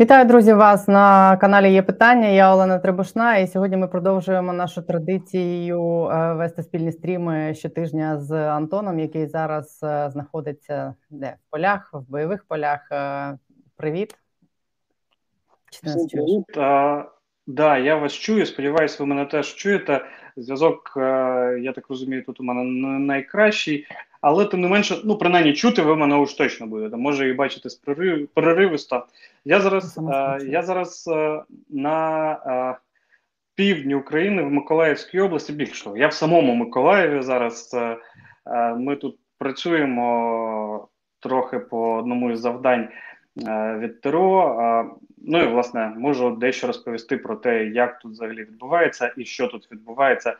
Вітаю, друзі! Вас на каналі є питання. Я Олена Требушна, і сьогодні ми продовжуємо нашу традицію е, вести спільні стріми щотижня з Антоном, який зараз е, знаходиться де в полях, в бойових полях. Е, привіт. Чи нас? Да, я вас чую. Сподіваюся, ви мене теж чуєте. Зв'язок, я так розумію, тут у мене найкращий. Але тим не менше, ну принаймні чути ви мене уж точно будете. Може і бачити з переривисто. Я зараз е, я зараз е, на е, півдні України в Миколаївській області. Більше того, я в самому Миколаєві зараз. Ми тут працюємо трохи по одному із завдань від ТРО. Ну і власне можу дещо розповісти про те, як тут взагалі відбувається і що тут відбувається.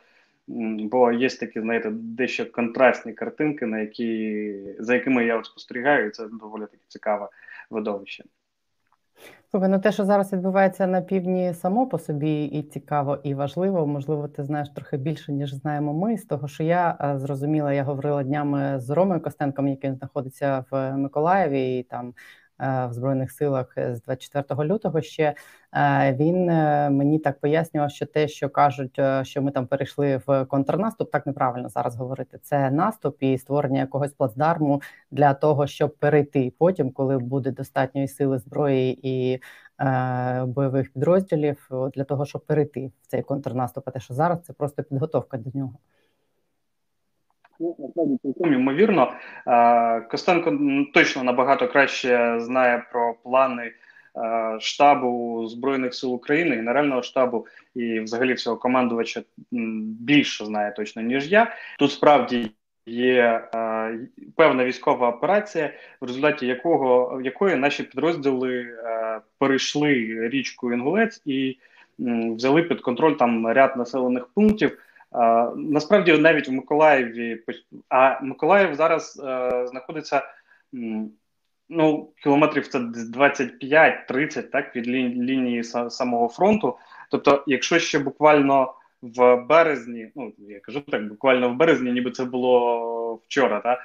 Бо є такі, знаєте, дещо контрастні картинки, на які за якими я спостерігаю, і це доволі таке цікаве видовище. Слухай, ну те, що зараз відбувається на півдні, само по собі і цікаво, і важливо. Можливо, ти знаєш трохи більше, ніж знаємо ми. З того, що я е, зрозуміла, я говорила днями з Ромою Костенком, який знаходиться в Миколаєві, і там в збройних силах з 24 лютого. Ще е, він е, мені так пояснював, що те, що кажуть, що ми там перейшли в контрнаступ, так неправильно зараз говорити. Це наступ і створення якогось плацдарму для того, щоб перейти потім, коли буде достатньої сили зброї і бойових підрозділів, для того, щоб перейти в цей контрнаступ. А те, що зараз це просто підготовка до нього. Насправді цілком ймовірно. Костенко точно набагато краще знає про плани штабу Збройних сил України, Генерального штабу і, взагалі, всього командувача більше знає точно ніж я. Тут справді є певна військова операція, в результаті якого якої наші підрозділи перейшли річку Інгулець і взяли під контроль там ряд населених пунктів. Насправді, навіть в Миколаєві, а Миколаїв зараз е, знаходиться ну, кілометрів це 25-30 так, від лінії самого фронту. Тобто, якщо ще буквально в березні, ну я кажу так, буквально в березні, ніби це було вчора, так,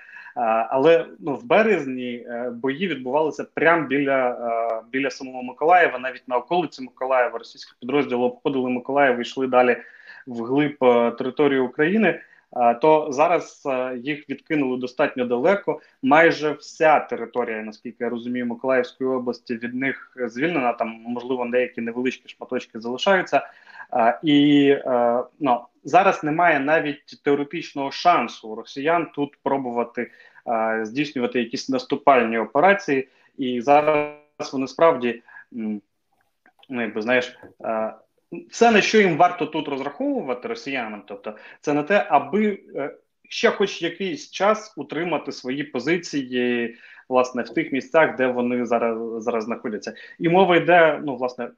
але ну, в березні е, бої відбувалися прямо біля е, біля самого Миколаєва, навіть на околиці Миколаєва, російські підрозділи обходили Миколаїв і йшли далі вглиб е, території України. То зараз їх відкинули достатньо далеко. Майже вся територія, наскільки я розумію, Миколаївської області від них звільнена. Там можливо деякі невеличкі шматочки залишаються, і ну, зараз немає навіть теоретичного шансу росіян тут пробувати здійснювати якісь наступальні операції, і зараз вони справді ну, якби знаєш. Все, на що їм варто тут розраховувати росіянам, тобто це на те, аби е, ще хоч якийсь час утримати свої позиції власне в тих місцях, де вони зараз зараз знаходяться, і мова йде ну власне,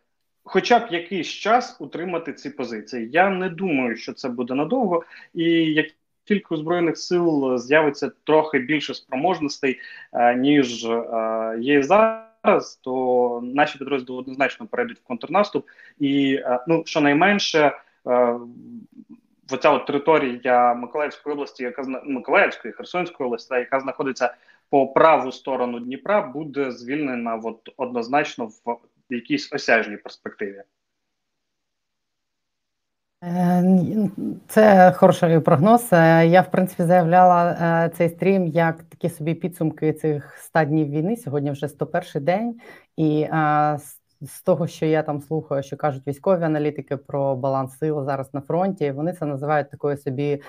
хоча б якийсь час утримати ці позиції. Я не думаю, що це буде надовго, і як тільки у збройних сил з'явиться трохи більше спроможностей, е, ніж е, є зараз, то наші підрозділи однозначно перейдуть в контрнаступ, і е, ну щонайменше оця от територія Миколаївської області, яка Миколаївської Херсонської області, яка знаходиться по праву сторону Дніпра, буде звільнена от однозначно в якійсь осяжній перспективі. Е, це хороший прогноз. Е, я, в принципі, заявляла е, цей стрім як такі собі підсумки цих 100 днів війни. Сьогодні вже 101 день, і з того, що я там слухаю, що кажуть військові аналітики про баланс сил зараз на фронті, вони це називають такою собі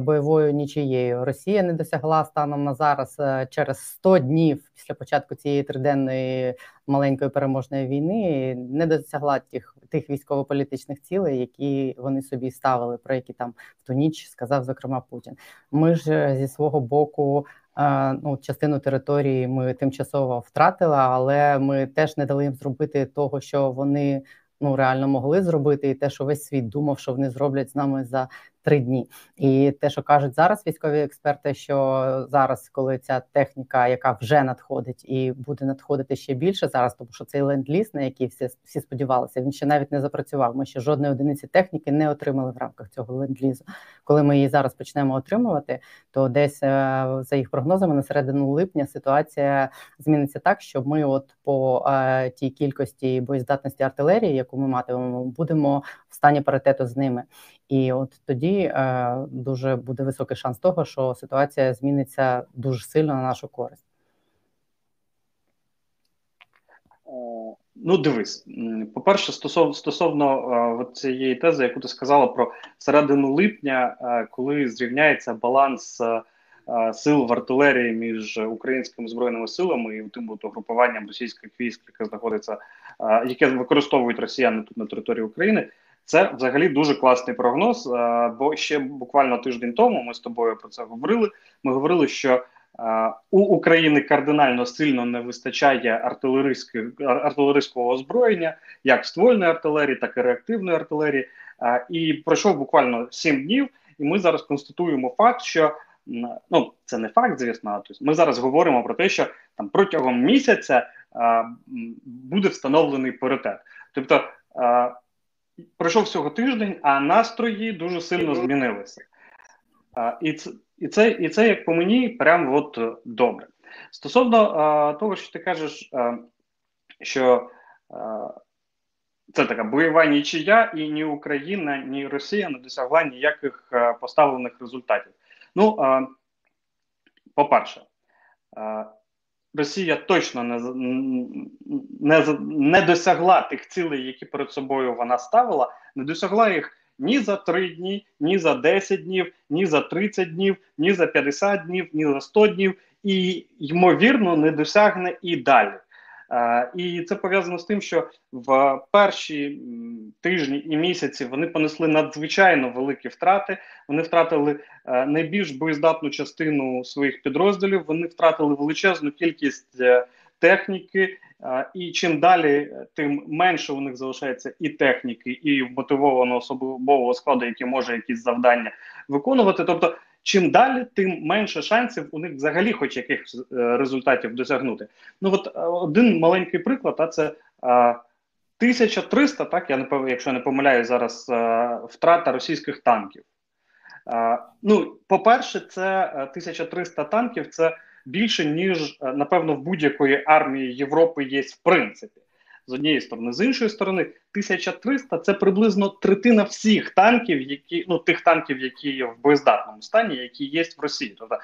бойовою нічиєю. Росія не досягла станом на зараз через 100 днів після початку цієї триденної маленької переможної війни, не досягла тих тих військово-політичних цілей, які вони собі ставили, про які там в ту ніч сказав зокрема Путін. Ми ж е, зі свого боку ну, частину території ми тимчасово втратили, але ми теж не дали їм зробити того, що вони ну реально могли зробити, і те, що весь світ думав, що вони зроблять з нами за три дні. І те, що кажуть зараз військові експерти, що зараз, коли ця техніка, яка вже надходить і буде надходити ще більше зараз, тому що цей ленд-ліз, на який всі всі сподівалися, він ще навіть не запрацював. Ми ще жодної одиниці техніки не отримали в рамках цього ленд-лізу. Коли ми її зараз почнемо отримувати, то десь е, за їх прогнозами на середину липня ситуація зміниться так, що ми, от по е, тій кількості боєздатності артилерії, яку ми матимемо, будемо в стані паритету з ними. І от тоді е, дуже буде високий шанс того, що ситуація зміниться дуже сильно на нашу користь. Е, ну, дивись, по-перше, стосовно стосовно е, цієї тези, яку ти сказала про середину липня, е, коли зрівняється баланс е, е сил в артилерії між українськими збройними силами і тим угрупуванням російських військ, яке знаходиться, яке використовують росіяни тут на території України. Це взагалі дуже класний прогноз. Е, бо ще буквально тиждень тому ми з тобою про це говорили. Ми говорили, що е, у України кардинально сильно не вистачає артилерійського озброєння, як ствольної артилерії, так і реактивної артилерії. Е, і пройшов буквально сім днів, і ми зараз констатуємо факт, що ну це не факт, звісно. Тобто ми зараз говоримо про те, що там протягом місяця буде встановлений паритет. Тобто пройшов всього тиждень, а настрої дуже сильно змінилися. А, І це, і це, і це як по мені, прям от е, добре. Стосовно а, того, що ти кажеш, а, що а, це така бойова нічия, і ні Україна, ні Росія не досягла ніяких а, поставлених результатів. Ну, по-перше, Росія точно не не, не досягла тих цілей, які перед собою вона ставила, не досягла їх ні за 3 дні, ні за 10 днів, ні за 30 днів, ні за 50 днів, ні за 100 днів, і ймовірно не досягне і далі. Е, і це пов'язано з тим, що в перші тижні і місяці вони понесли надзвичайно великі втрати. Вони втратили е, найбільш боєздатну частину своїх підрозділів. Вони втратили величезну кількість е, техніки. І чим далі, тим менше у них залишається і техніки, і вмотивованого особового складу, який може якісь завдання виконувати. Тобто чим далі, тим менше шансів у них взагалі, хоч якихось е, результатів досягнути. Ну от е, один маленький приклад, а це а, 1300, так я не якщо не помиляю зараз е, втрата російських танків. Ну, по-перше, це 1300 танків це більше ніж напевно в будь-якої армії Європи є в принципі з однієї сторони, з іншої сторони, 1300 – це приблизно третина всіх танків, які ну тих танків, які є в боєздатному стані, які є в Росії. Тобто,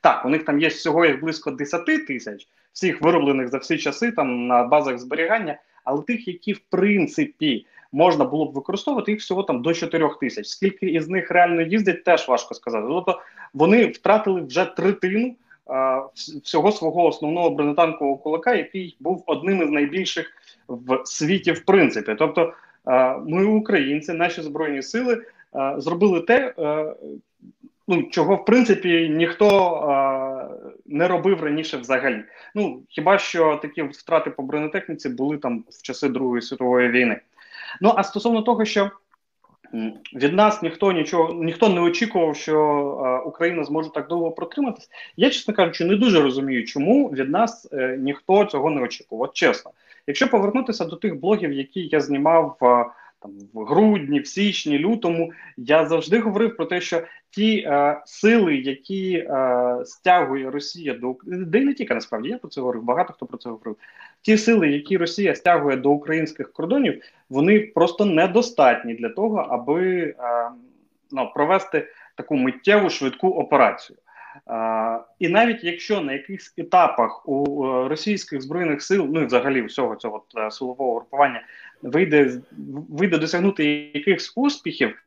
так, у них там є всього їх близько 10 тисяч, всіх вироблених за всі часи там на базах зберігання, але тих, які в принципі можна було б використовувати, їх всього там до 4 тисяч. Скільки із них реально їздять, теж важко сказати. Тобто вони втратили вже третину всього свого основного бронетанкового кулака, який був одним із найбільших в світі, в принципі. Тобто, ми, українці, наші збройні сили, зробили те, ну чого в принципі ніхто не робив раніше взагалі. Ну хіба що такі втрати по бронетехніці були там в часи Другої світової війни? Ну а стосовно того, що від нас ніхто нічого ніхто не очікував, що е, Україна зможе так довго протриматись. Я, чесно кажучи, не дуже розумію, чому від нас е, ніхто цього не очікував. От чесно, якщо повернутися до тих блогів, які я знімав е, там в грудні, в січні, лютому, я завжди говорив про те, що ті е, сили, які е, стягує Росія до де не тільки насправді я про це говорив, багато хто про це говорив. Ті сили, які Росія стягує до українських кордонів, вони просто недостатні для того, аби е, ну, провести таку миттєву швидку операцію. Uh, і навіть якщо на якихось етапах у uh, російських збройних сил, ну і взагалі всього цього uh, силового групування вийде вийде досягнути якихось успіхів,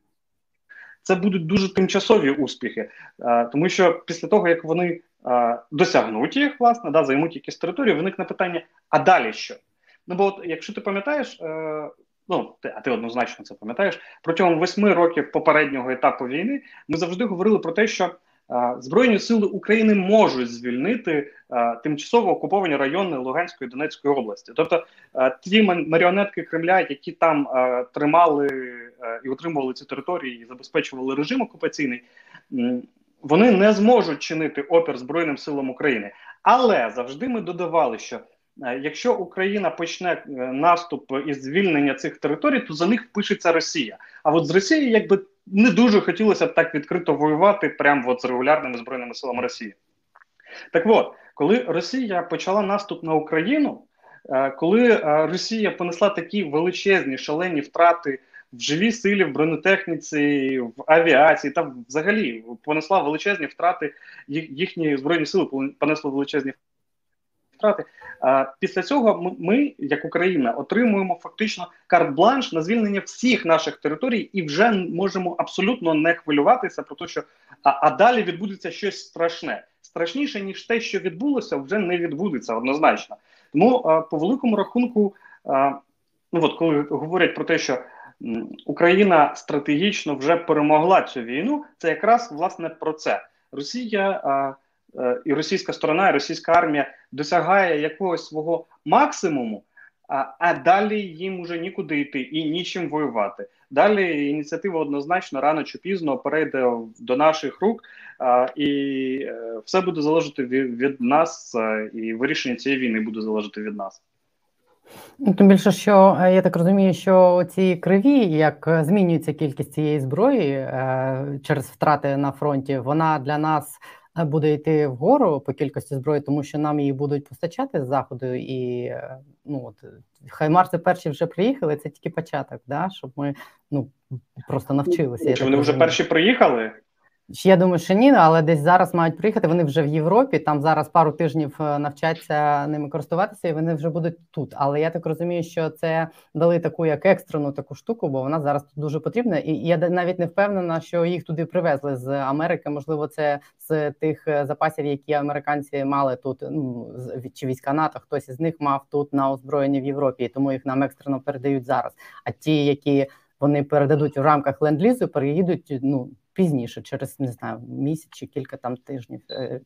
це будуть дуже тимчасові успіхи, а, тому що після того як вони а, досягнуть їх, власне, да, займуть якісь території, виникне питання: а далі що? Ну бо, от, якщо ти пам'ятаєш, е, ну ти, а ти однозначно це пам'ятаєш, протягом восьми років попереднього етапу війни ми завжди говорили про те, що Збройні сили України можуть звільнити тимчасово окуповані райони Луганської і Донецької області. Тобто ті маріонетки Кремля, які там тримали і отримували ці території, і забезпечували режим окупаційний, вони не зможуть чинити опір Збройним силам України. Але завжди ми додавали, що якщо Україна почне е, наступ і звільнення цих територій, то за них впишеться Росія. А от з Росією, якби не дуже хотілося б так відкрито воювати, прямо з регулярними збройними силами Росії. Так от, коли Росія почала наступ на Україну, е, коли Росія понесла такі величезні шалені втрати в живій силі, в бронетехніці, в авіації та взагалі понесла величезні втрати. Їхні збройні сили понесли величезні втрати. А після цього ми, як Україна, отримуємо фактично карт-бланш на звільнення всіх наших територій і вже можемо абсолютно не хвилюватися про те, що а, а далі відбудеться щось страшне. Страшніше ніж те, що відбулося, вже не відбудеться однозначно. Тому а, по великому рахунку, а, ну от коли говорять про те, що Україна стратегічно вже перемогла цю війну. Це якраз власне про це. Росія е, і російська сторона, і російська армія досягає якогось свого максимуму, а, а далі їм уже нікуди йти і нічим воювати. Далі ініціатива однозначно рано чи пізно перейде до наших рук, а, і е, все буде залежати від, від нас, а, і вирішення цієї війни буде залежати від нас. Ну, Тим більше, що е, я так розумію, що ці криві, як е, змінюється кількість цієї зброї е, через втрати на фронті, вона для нас буде йти вгору по кількості зброї, тому що нам її будуть постачати з заходу, і ну от хаймарси перші вже приїхали. Це тільки початок, да, щоб ми ну просто навчилися. Чи вони вже перші приїхали? Я думаю, що ні, але десь зараз мають приїхати. Вони вже в Європі. Там зараз пару тижнів е, навчаться ними користуватися, і вони вже будуть тут. Але я так розумію, що це дали таку як екстрену таку штуку, бо вона зараз тут дуже потрібна. І я навіть не впевнена, що їх туди привезли з Америки. Можливо, це з тих е, запасів, які американці мали тут. Ну чи війська НАТО, хтось із них мав тут на озброєнні в Європі, тому їх нам екстрено передають зараз. А ті, які вони передадуть в рамках ленд-лізу, переїдуть ну пізніше, через не знаю, місяць чи кілька там тижнів, е,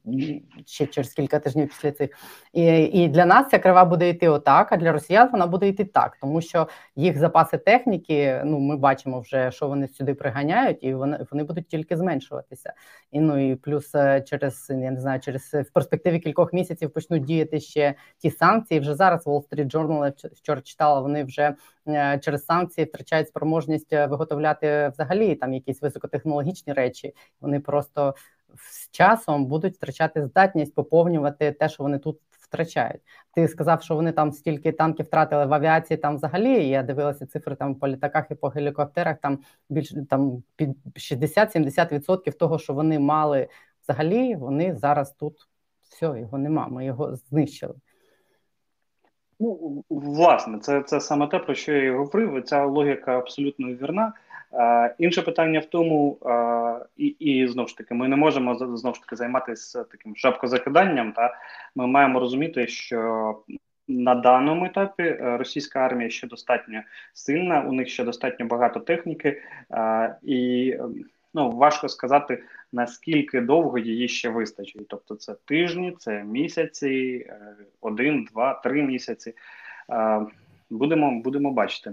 ще через кілька тижнів після цих. І і для нас ця крива буде йти отак, а для росіян вона буде йти так, тому що їх запаси техніки, ну ми бачимо вже, що вони сюди приганяють, і вони вони будуть тільки зменшуватися. І ну і плюс е, через я не знаю, через в перспективі кількох місяців почнуть діяти ще ті санкції. Вже зараз Wall Street Journal, вчора читала, вони вже е, через санкції втрачають спроможність виготовляти взагалі там якісь високотехнологічні технічні речі. Вони просто з часом будуть втрачати здатність поповнювати те, що вони тут втрачають. Ти сказав, що вони там стільки танків втратили в авіації. Там взагалі я дивилася цифри там по літаках і по гелікоптерах. Там більше там під 60-70% того, що вони мали взагалі, вони зараз тут все, його нема. Ми його знищили. Ну, власне, це це саме те, про що я і говорив. Ця логіка абсолютно вірна. Е, інше питання в тому, е, і і знову ж таки, ми не можемо знову ж таки займатися таким шапкозакиданням. Та ми маємо розуміти, що на даному етапі е, російська армія ще достатньо сильна, у них ще достатньо багато техніки, і ну важко сказати наскільки довго її ще вистачить. Тобто, це тижні, це місяці, один, два, три місяці. Будемо, Будемо бачити.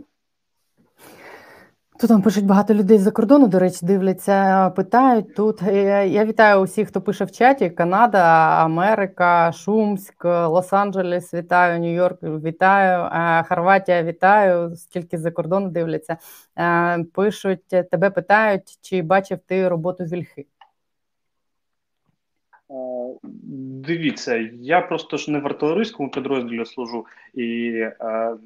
Тут там пишуть багато людей з-за кордону, до речі, дивляться, питають тут. Я вітаю усіх, хто пише в чаті: Канада, Америка, Шумськ, Лос-Анджелес, вітаю, Нью-Йорк, вітаю, е, Хорватія, вітаю. Скільки за кордону дивляться. Е, пишуть, тебе питають, чи бачив ти роботу Вільхи? Е, дивіться, я просто ж не в артилерійському підрозділі служу, і е,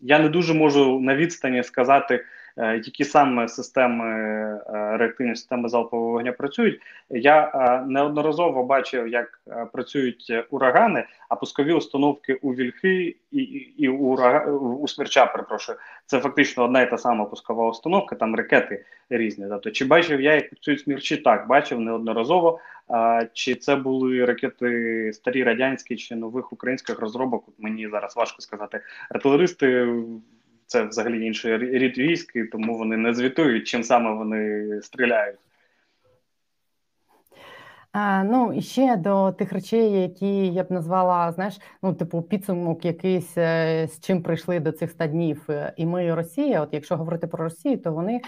я не дуже можу на відстані сказати. Е, які саме системи е, реактивні системи залпового вогня працюють. Я е, неодноразово бачив, як працюють урагани, а пускові установки у вільхи і і у у смерча. Перепрошую, це фактично одна і та сама пускова установка, там ракети різні. Тобто, чи бачив я, як працюють смерчі? Так, бачив неодноразово. А, Чи це були ракети старі радянські чи нових українських розробок? Мені зараз важко сказати. Артилеристи це взагалі інший рід військ, тому вони не звітують, чим саме вони стріляють. А, Ну і ще до тих речей, які я б назвала, знаєш, ну типу підсумок, якийсь е, з чим прийшли до цих ста днів. Е, і ми, Росія. От якщо говорити про Росію, то вони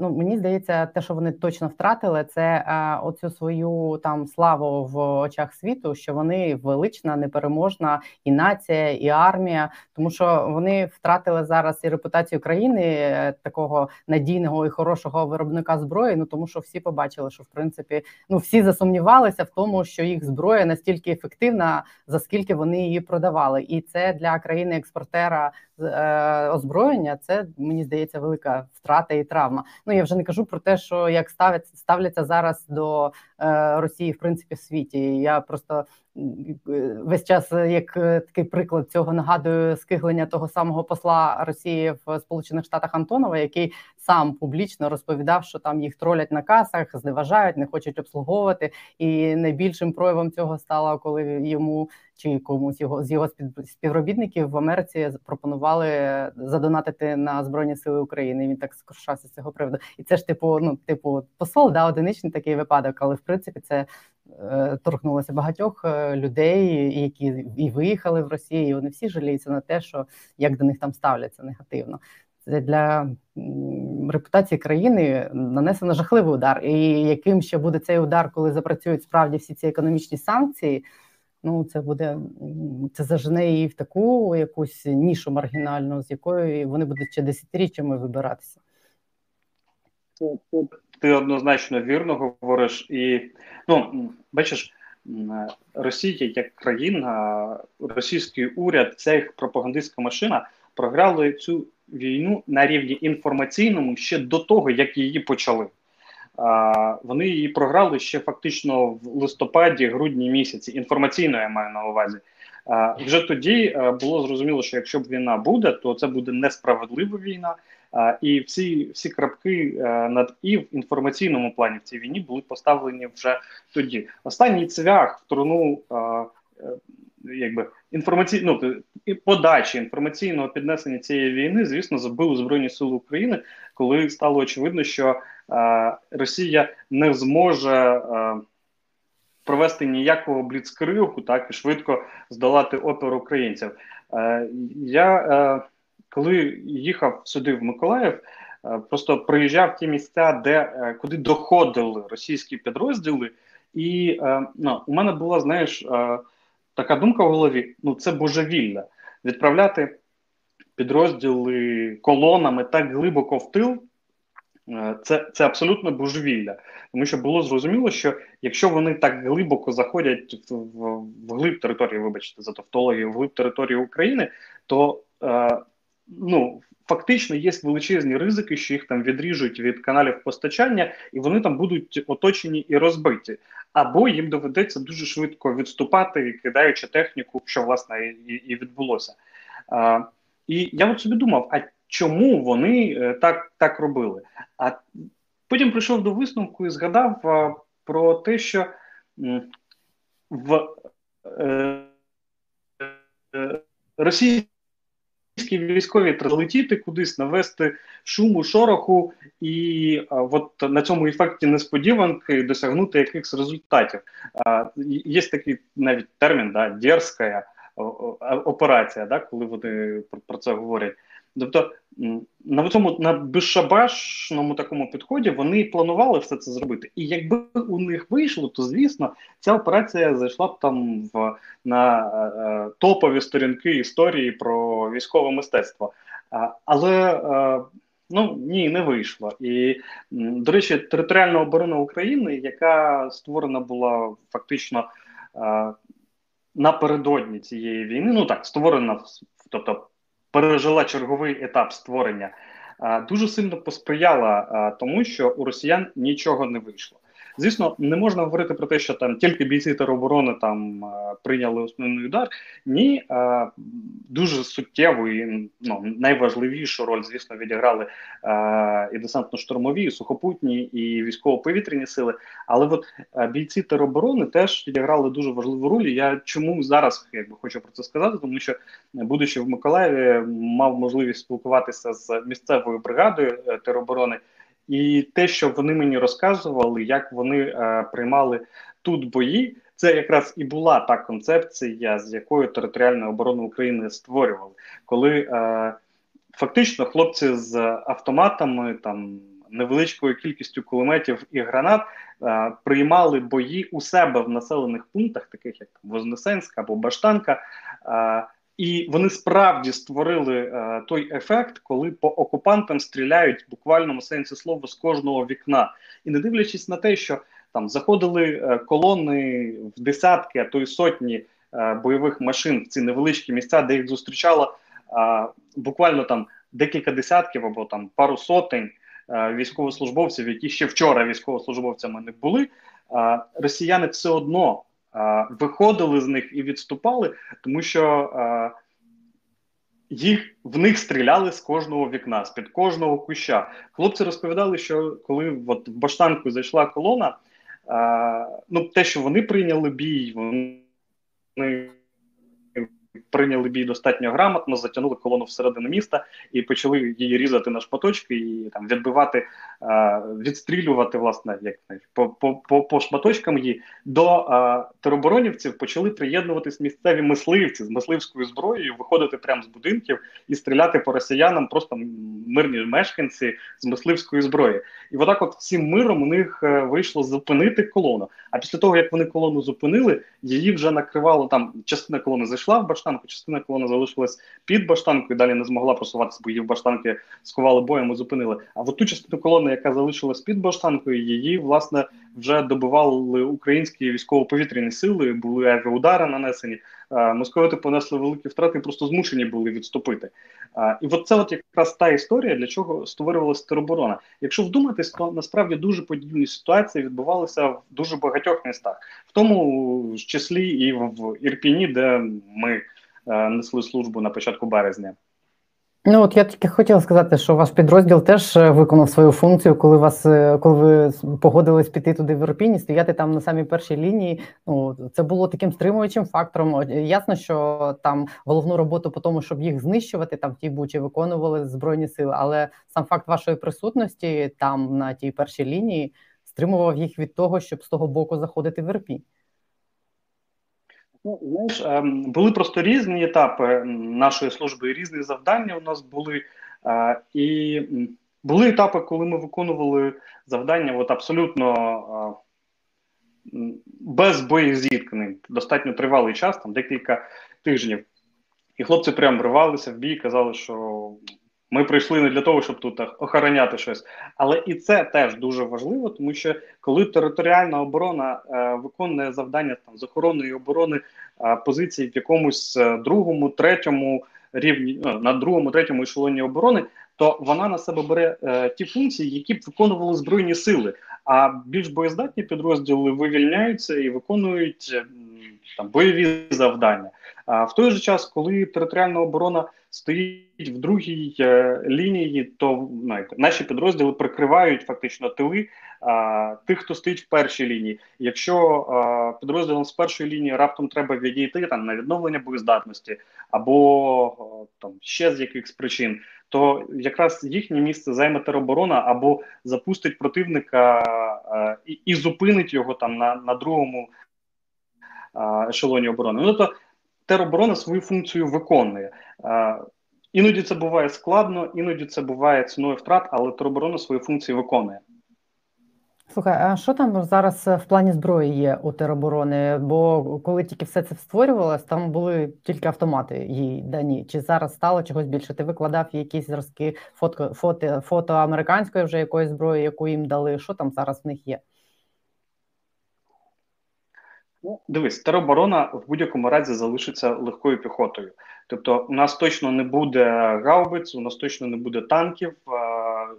ну мені здається, те, що вони точно втратили, це оцю свою там славу в очах світу, що вони велична, непереможна і нація, і армія, тому що вони втратили зараз і репутацію країни такого надійного і хорошого виробника зброї. Ну тому що всі побачили, що в принципі ну всі засумнівалися в тому, що їх зброя настільки ефективна, за скільки вони її продавали, і це для країни-експортера е, озброєння. Це мені здається велика втрата і травма. Ну я вже не кажу про те, що як ставляться ставляться зараз до е, Росії, в принципі, в світі. Я просто весь час як такий приклад цього нагадую скиглення того самого посла Росії в Сполучених Штатах Антонова, який сам публічно розповідав, що там їх тролять на касах, зневажають, не хочуть обслуговувати. І найбільшим проявом цього стало, коли йому чи комусь його з його співробітників в Америці пропонували задонатити на збройні сили України. Він так скоршався з цього приводу, і це ж типу, ну типу посол, да, одиничний такий випадок, але в принципі це е, торкнулося багатьох е, людей, які і виїхали в Росію. і Вони всі жаліються на те, що як до них там ставляться негативно Це для репутації країни нанесено жахливий удар. І яким ще буде цей удар, коли запрацюють справді всі ці економічні санкції? Ну, це буде це зажене її в таку якусь нішу маргінальну, з якою вони будуть ще десятиріччями вибиратися. Ти однозначно вірно говориш, і ну бачиш, Росія як країна, російський уряд, ця їх пропагандистська машина програли цю війну на рівні інформаційному ще до того, як її почали. А, Вони її програли ще фактично в листопаді, грудні місяці. Інформаційно я маю на увазі. А, Вже тоді а, було зрозуміло, що якщо б війна буде, то це буде несправедлива війна. І всі всі крапки над і в інформаційному плані в цій війні були поставлені вже тоді. Останній цвях в труну. Якби інформаційно ну, подачі інформаційного піднесення цієї війни, звісно, забили Збройні Сили України, коли стало очевидно, що е, Росія не зможе е, провести ніякого бліцкригу, так і швидко здолати опір українців. Е, Я е, коли їхав сюди в Миколаїв. Е, просто приїжджав ті місця, де е, куди доходили російські підрозділи, і е, ну, у мене була, знаєш, така думка в голові: ну це божевілля. Відправляти підрозділи колонами так глибоко в тил. Це це абсолютно божевілля, тому що було зрозуміло, що якщо вони так глибоко заходять в, в, в глиб території, вибачте, за тавтологію, в глиб території України, то е, ну фактично є величезні ризики, що їх там відріжуть від каналів постачання, і вони там будуть оточені і розбиті, або їм доведеться дуже швидко відступати, кидаючи техніку, що власне і, і відбулося. А, І я от собі думав: а чому вони е, так, так робили? А потім прийшов до висновку і згадав а, про те, що в е, е, Росії російські військові летіти кудись, навести шуму, шороху, і а, от на цьому ефекті несподіванки досягнути якихось результатів. А, Є такий навіть термін, да, дерзка операція, да, коли вони про це говорять. Тобто на цьому на безшабашному такому підході вони планували все це зробити. І якби у них вийшло, то звісно ця операція зайшла б там в на е, топові сторінки історії про військове мистецтво. А, але е, ну ні, не вийшло. І до речі, територіальна оборона України, яка створена була фактично е, напередодні цієї війни, ну так створена тобто пережила черговий етап створення, дуже сильно посприяла тому, що у росіян нічого не вийшло. Звісно, не можна говорити про те, що там тільки бійці тероборони там прийняли основний удар. Ні, дуже суттєву і ну, найважливішу роль, звісно, відіграли і десантно-штурмові, і сухопутні, і військово-повітряні сили. Але от бійці тероборони теж відіграли дуже важливу роль. Я чому зараз якби хочу про це сказати, тому що, будучи в Миколаєві, мав можливість спілкуватися з місцевою бригадою е, тероборони. І те, що вони мені розказували, як вони е, приймали тут бої. Це якраз і була та концепція, з якою територіальну оборону України створювали, коли е, фактично хлопці з автоматами там невеличкою кількістю кулеметів і гранат е, приймали бої у себе в населених пунктах, таких як Вознесенська або Баштанка. Е, і вони справді створили е, той ефект, коли по окупантам стріляють в буквальному сенсі слова з кожного вікна, і не дивлячись на те, що там заходили е, колони в десятки, а то й сотні е, бойових машин в ці невеличкі місця, де їх зустрічало е, буквально там декілька десятків або там пару сотень е, військовослужбовців, які ще вчора військовослужбовцями не були. Е, росіяни все одно виходили з них і відступали, тому що їх в них стріляли з кожного вікна, з під кожного куща. Хлопці розповідали, що коли от в Баштанку зайшла колона, ну те, що вони прийняли бій, вони прийняли бій достатньо грамотно, затягнули колону всередину міста і почали її різати на шматочки і там відбивати, е, відстрілювати власне, як по по, шматочкам її до е, тероборонівців почали приєднуватись місцеві мисливці з мисливською зброєю, виходити прямо з будинків і стріляти по росіянам, просто мирні мешканці з мисливської зброї. І отак, от всім миром у них е, вийшло зупинити колону. А після того як вони колону зупинили, її вже накривало там. Частина колони зайшла в баштанку, частина колони залишилась під баштанкою. Далі не змогла просуватися, бо її в баштанки сховали боєм і зупинили. А от ту частину колони, яка залишилась під баштанкою, її власне вже добивали українські військово-повітряні сили. Були авіаудари нанесені. Московити понесли великі втрати, просто змушені були відступити. І от це от якраз та історія, для чого створювалася тероборона. Якщо вдуматись, то насправді дуже подібні ситуації відбувалися в дуже багатьох містах, в тому числі і в Ірпіні, де ми е, несли службу на початку березня. Ну от я тільки хотіла сказати, що ваш підрозділ теж е, виконав свою функцію, коли вас е, коли ви погодились піти туди в Ірпіні, стояти там на самій першій лінії. Ну це було таким стримуючим фактором. Ясно, що там головну роботу по тому, щоб їх знищувати, там в тій бучі виконували збройні сили, але сам факт вашої присутності там на тій першій лінії стримував їх від того, щоб з того боку заходити в Ірпінь. Ну, знаєш, ем, були просто різні етапи нашої служби, і різні завдання у нас були. Е, і були етапи, коли ми виконували завдання от абсолютно е, без боєзіткнень, достатньо тривалий час, там декілька тижнів. І хлопці прям вривалися в бій, казали, що ми прийшли не для того, щоб тут охороняти щось, але і це теж дуже важливо, тому що коли територіальна оборона е, виконує завдання там з охорони і оборони е, позицій в якомусь е, другому, третьому рівні е, на другому, третьому ешелоні оборони, то вона на себе бере е, ті функції, які б виконували збройні сили. А більш боєздатні підрозділи вивільняються і виконують там бойові завдання. А в той же час, коли територіальна оборона стоїть в другій е, лінії, то знаєте, наші підрозділи прикривають фактично тили а, тих, хто стоїть в першій лінії. Якщо а, підрозділам з першої лінії раптом треба відійти там на відновлення боєздатності або там ще з якихось причин, то якраз їхнє місце займе тероборона або запустить противника а, і, і зупинить його там на, на другому. Ешелоні оборони. Ну, тобто тероборона свою функцію виконує. Іноді це буває складно, іноді це буває ціною втрат, але тероборона свої функції виконує. Слухай, а що там зараз в плані зброї є у тероборони? Бо коли тільки все це створювалось, там були тільки автомати їй дані. Чи зараз стало чогось більше? Ти викладав якісь зразки фото, фото, фото американської вже якоїсь зброї, яку їм дали? Що там зараз в них є? Ну, дивись, тероборона в будь-якому разі залишиться легкою піхотою. Тобто, у нас точно не буде гаубиць, у нас точно не буде танків,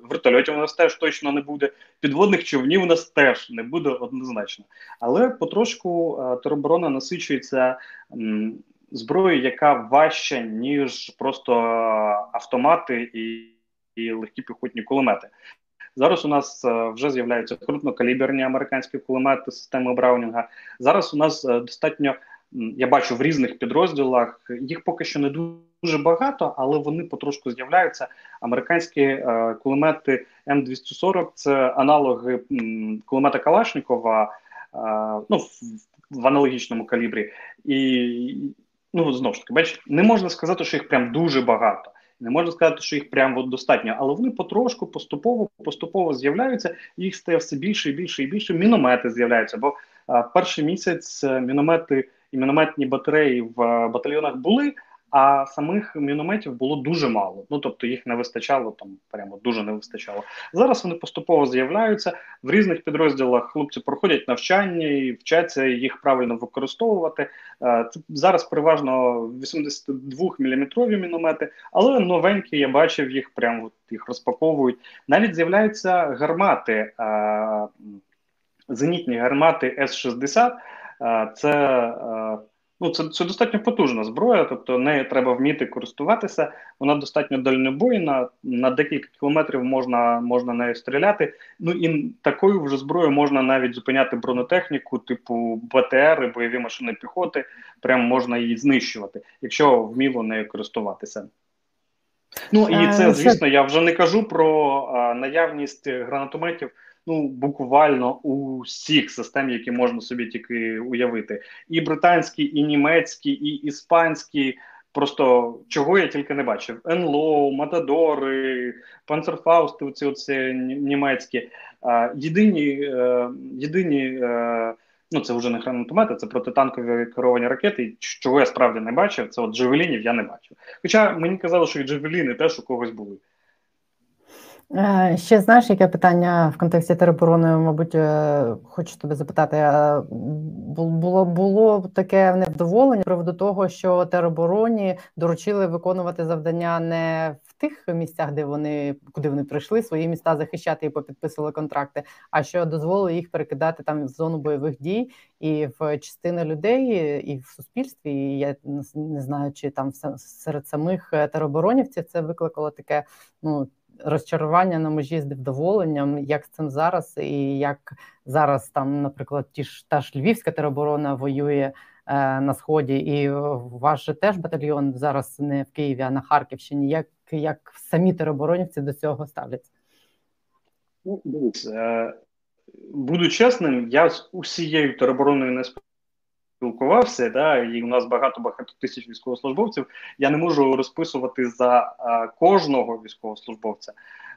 вертольотів у нас теж точно не буде. Підводних човнів у нас теж не буде однозначно. Але потрошку тероборона насичується зброєю, яка важча, ніж просто автомати і, і легкі піхотні кулемети. Зараз у нас е, вже з'являються крупнокаліберні американські кулемети системи Браунінга. Зараз у нас е, достатньо. Я бачу в різних підрозділах, їх поки що не дуже багато, але вони потрошку з'являються. Американські е, кулемети М240 це аналоги м, кулемета Калашникова, ну, в, в аналогічному калібрі. І ну знову ж таки, бач, не можна сказати, що їх прям дуже багато. Не можна сказати, що їх прям от достатньо, але вони потрошку поступово поступово з'являються. Їх стає все більше і більше і більше. Міномети з'являються. Бо а, перший місяць е, міномети і мінометні батареї в а, батальйонах були а самих мінометів було дуже мало. Ну тобто їх не вистачало там, прямо дуже не вистачало. Зараз вони поступово з'являються в різних підрозділах. Хлопці проходять навчання і вчаться їх правильно використовувати. Е, це зараз переважно 82 міліметрові міномети, але новенькі я бачив їх, прямо їх розпаковують. Навіть з'являються гармати, е, зенітні гармати С-60. Е, це Ну, це це достатньо потужна зброя, тобто нею треба вміти користуватися. Вона достатньо дальнобойна, на декілька кілометрів можна можна нею стріляти. Ну і такою вже зброєю можна навіть зупиняти бронетехніку, типу БТР, бойові машини піхоти. Прямо можна її знищувати, якщо вміло нею користуватися. Ну і е, це, звісно, я вже не кажу про а, наявність гранатометів ну буквально у всіх систем, які можна собі тільки уявити, і британські, і німецькі, і іспанські. Просто чого я тільки не бачив: НЛО, Матадори, Панцерфаусти, оці оці німецькі. Єдині, е, єдині е, ну це вже не гранатомети, це протитанкові керовані ракети. Чого я справді не бачив, це от Джевелінів я не бачив. Хоча мені казали, що і Джевеліни теж у когось були. Е, ще знаєш, яке питання в контексті тероборони, мабуть, е, хочу тебе запитати. Е, було було таке невдоволення приводу того, що теробороні доручили виконувати завдання не в тих місцях, де вони куди вони прийшли, свої міста захищати і попідписували контракти, а що дозволили їх перекидати там в зону бойових дій і в частини людей, і в суспільстві. І Я не знаю, чи там серед самих тероборонівців це викликало таке ну розчарування на межі з невдоволенням, як з цим зараз, і як зараз там, наприклад, ті ж та ж Львівська тероборона воює е, на сході, і ваш же теж батальйон зараз не в Києві, а на Харківщині. Як як самі тероборонівці до цього ставляться? Ну, е, буду чесним, я з усією теробороною не спілкувався, да, і у нас багато багато тисяч військовослужбовців. Я не можу розписувати за а, кожного військовослужбовця.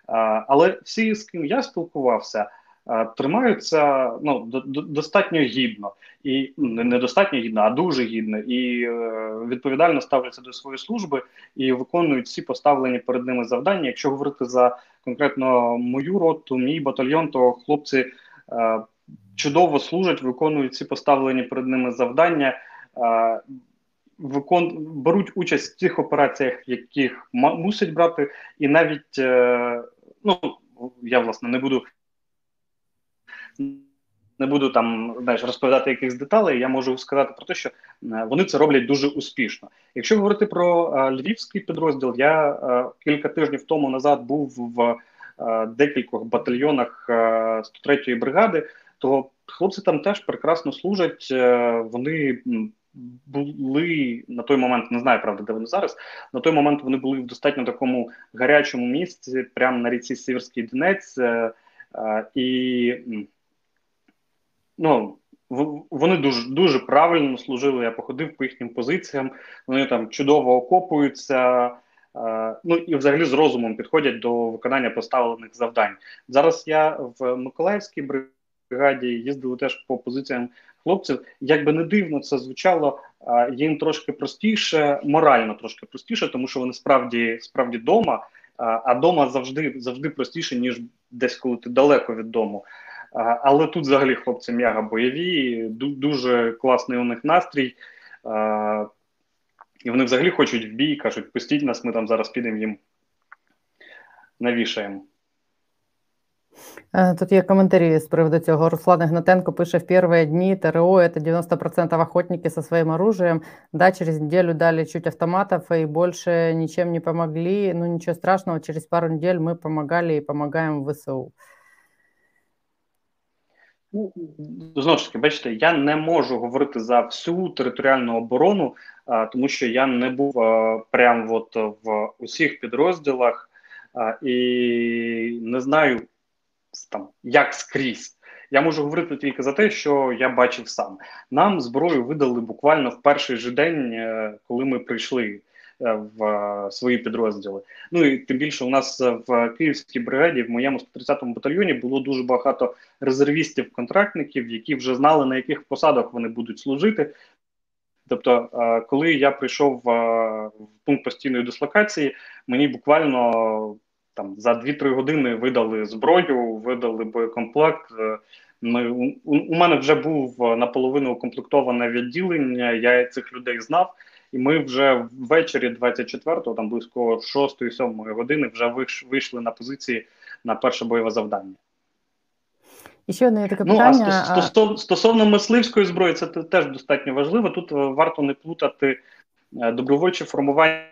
А, але всі, з ким я спілкувався, а, тримаються ну, до, до, достатньо гідно, і ну, не достатньо гідно, а дуже гідно, і е, відповідально ставляться до своєї служби і виконують всі поставлені перед ними завдання. Якщо говорити за конкретно мою роту, мій батальйон, то хлопці. Е, чудово служать, виконують ці поставлені перед ними завдання, викон... беруть участь в тих операціях, яких мусять брати, і навіть е, ну я власне не буду. Не буду там знаєш, розповідати якихось деталей, я можу сказати про те, що е, вони це роблять дуже успішно. Якщо говорити про е, львівський підрозділ, я а, кілька тижнів тому назад був в а, декількох батальйонах 103-ї бригади, то хлопці там теж прекрасно служать. Е, вони були на той момент, не знаю, правда, де вони зараз. На той момент вони були в достатньо такому гарячому місці, прямо на ріці Сіверський Донець, е, е, і ну. Вони дуже дуже правильно служили. Я походив по їхнім позиціям. Вони там чудово окопуються, ну і взагалі з розумом підходять до виконання поставлених завдань. Зараз я в Миколаївській бригаді бригаді їздили теж по позиціям хлопців. Як би не дивно це звучало, їм трошки простіше, морально трошки простіше, тому що вони справді справді дома. А дома завжди завжди простіше, ніж десь коли ти далеко від дому. Але тут взагалі хлопці м'яга бойові, дуже класний у них настрій. І вони взагалі хочуть в бій, кажуть, пустіть нас, ми там зараз підемо їм навішаємо. Э, тут є коментарі з приводу цього. Руслан Игнатенко пише: в первые дни ТРО это 90% охотники со своим оружием. Да, через неделю дали чуть автоматов и больше ничем не помогли. Ну ничего страшного, через пару недель мы помогали и помогаем ВСУ. Ну, знову ж таки, бачите, я не можу говорити за всю територіальну оборону, а, тому що я не був а, прямо от в усіх підрозділах а, і не знаю там як скрізь. Я можу говорити тільки за те, що я бачив сам. Нам зброю видали буквально в перший же день, е, коли ми прийшли. Е, в е, свої підрозділи. Ну і тим більше у нас в Київській бригаді, в моєму 130-му батальйоні, було дуже багато резервістів-контрактників, які вже знали на яких посадах вони будуть служити. Тобто, коли я прийшов в пункт постійної дислокації, мені буквально там за 2-3 години видали зброю, видали боєкомплект. Ми, у, у мене вже був наполовину укомплектоване відділення. Я цих людей знав. І ми вже ввечері 24-го, там близько 6-7 години, вже вийшли на позиції на перше бойове завдання. І ще одне таке питання. Ну, а стосовно, стосовно мисливської зброї, це теж достатньо важливо. Тут е, варто не плутати е, добровольче формування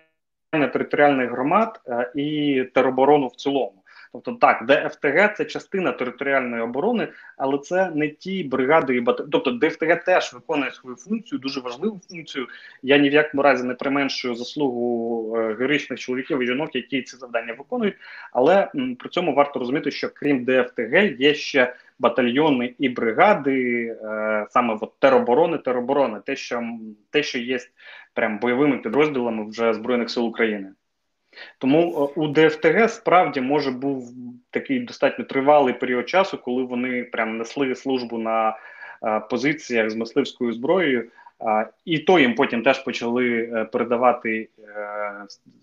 територіальних громад е, і тероборону в цілому. Тобто, так, ДФТГ це частина територіальної оборони, але це не ті бригади і бат... Тобто ДФТГ теж виконує свою функцію, дуже важливу функцію. Я ні в якому разі не применшую заслугу е, героїчних чоловіків і жінок, які ці завдання виконують. Але м, при цьому варто розуміти, що крім ДФТГ є ще батальйони і бригади, е, саме от тероборони, тероборони, те, що те, що є прям бойовими підрозділами вже збройних сил України. Тому е, у ДФТГ справді може був такий достатньо тривалий період часу, коли вони прям несли службу на е, позиціях з мисливською зброєю, і то їм потім теж почали е, передавати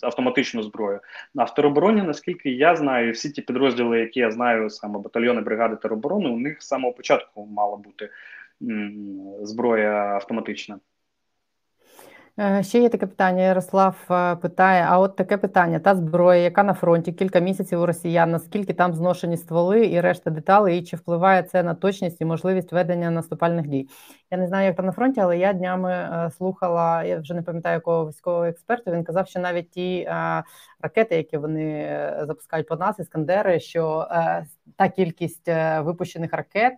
автоматичну зброю. На теробороні, наскільки я знаю, всі ті підрозділи, які я знаю, саме батальйони бригади тероборони, у них з самого початку мала бути зброя автоматична. Е, ще є таке питання. Ярослав е, питає: а от таке питання: та зброя, яка на фронті кілька місяців у росіян, наскільки там зношені стволи і решта деталей, і чи впливає це на точність і можливість ведення наступальних дій? Я не знаю, як там на фронті, але я днями е, слухала. Я вже не пам'ятаю якого військового експерту. Він казав, що навіть ті ракети, які вони запускають по нас, іскандери, що та кількість випущених ракет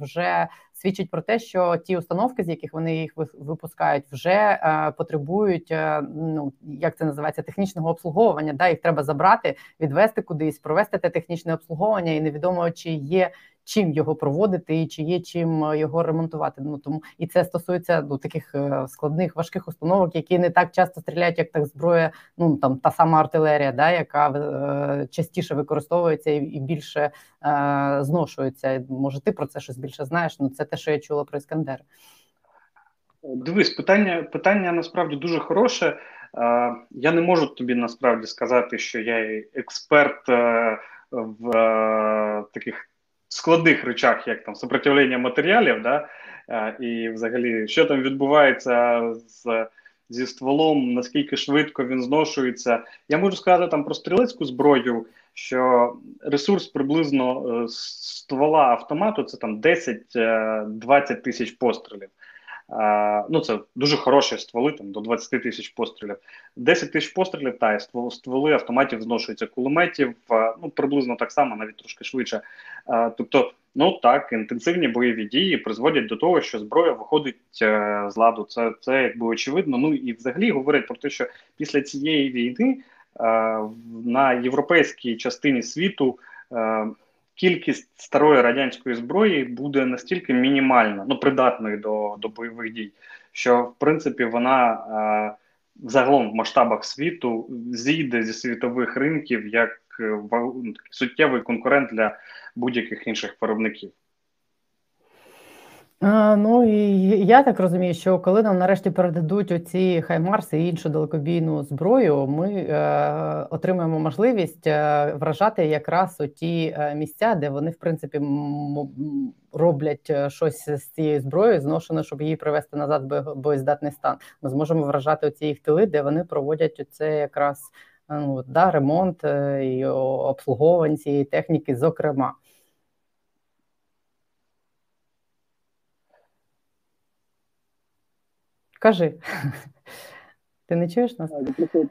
вже свідчить про те, що ті установки, з яких вони їх випускають, вже е, потребують е, ну як це називається технічного обслуговування. Да, їх треба забрати, відвести кудись, провести те технічне обслуговування, і невідомо чи є чим його проводити і чи є чим е, його ремонтувати. Ну тому і це стосується ну, таких е, складних важких установок, які не так часто стріляють, як так зброя. Ну там та сама артилерія, да, яка е, частіше використовується і, і більше е, зношується. Може, ти про це щось більше знаєш? Ну це те, що я чула про іскандер. Дивись, питання питання насправді дуже хороше. Е, я не можу тобі насправді сказати, що я експерт в таких складних речах, як там сопротивлення матеріалів, да, і взагалі, що там відбувається з. Зі стволом, наскільки швидко він зношується. Я можу сказати там про стрілецьку зброю, що ресурс приблизно е, ствола автомату це там 10-20 е, тисяч пострілів. Ну, це дуже хороші стволи, там до 20 тисяч пострілів. 10 тисяч пострілів, та стволи автоматів зношуються кулеметів, ну приблизно так само, навіть трошки швидше. Тобто, ну так, інтенсивні бойові дії призводять до того, що зброя виходить е, з ладу. Це це якби очевидно. Ну і взагалі говорять про те, що після цієї війни на європейській частині світу кількість старої радянської зброї буде настільки мінімальна, ну придатною до до бойових дій, що в принципі вона е, загалом в масштабах світу зійде зі світових ринків як е, суттєвий конкурент для будь-яких інших виробників. Ну і я так розумію, що коли нам нарешті передадуть оці хаймарси і іншу далекобійну зброю, ми е, отримаємо можливість е, вражати якраз ті е, місця, де вони в принципі роблять е, щось з цією зброєю, зношено, щоб її привести назад в боєздатний стан. Ми зможемо вражати оці їх тили, де вони проводять оце якраз ну, да, ремонт і обслуговування цієї техніки, зокрема. Кажи. Ти не чуєш нас?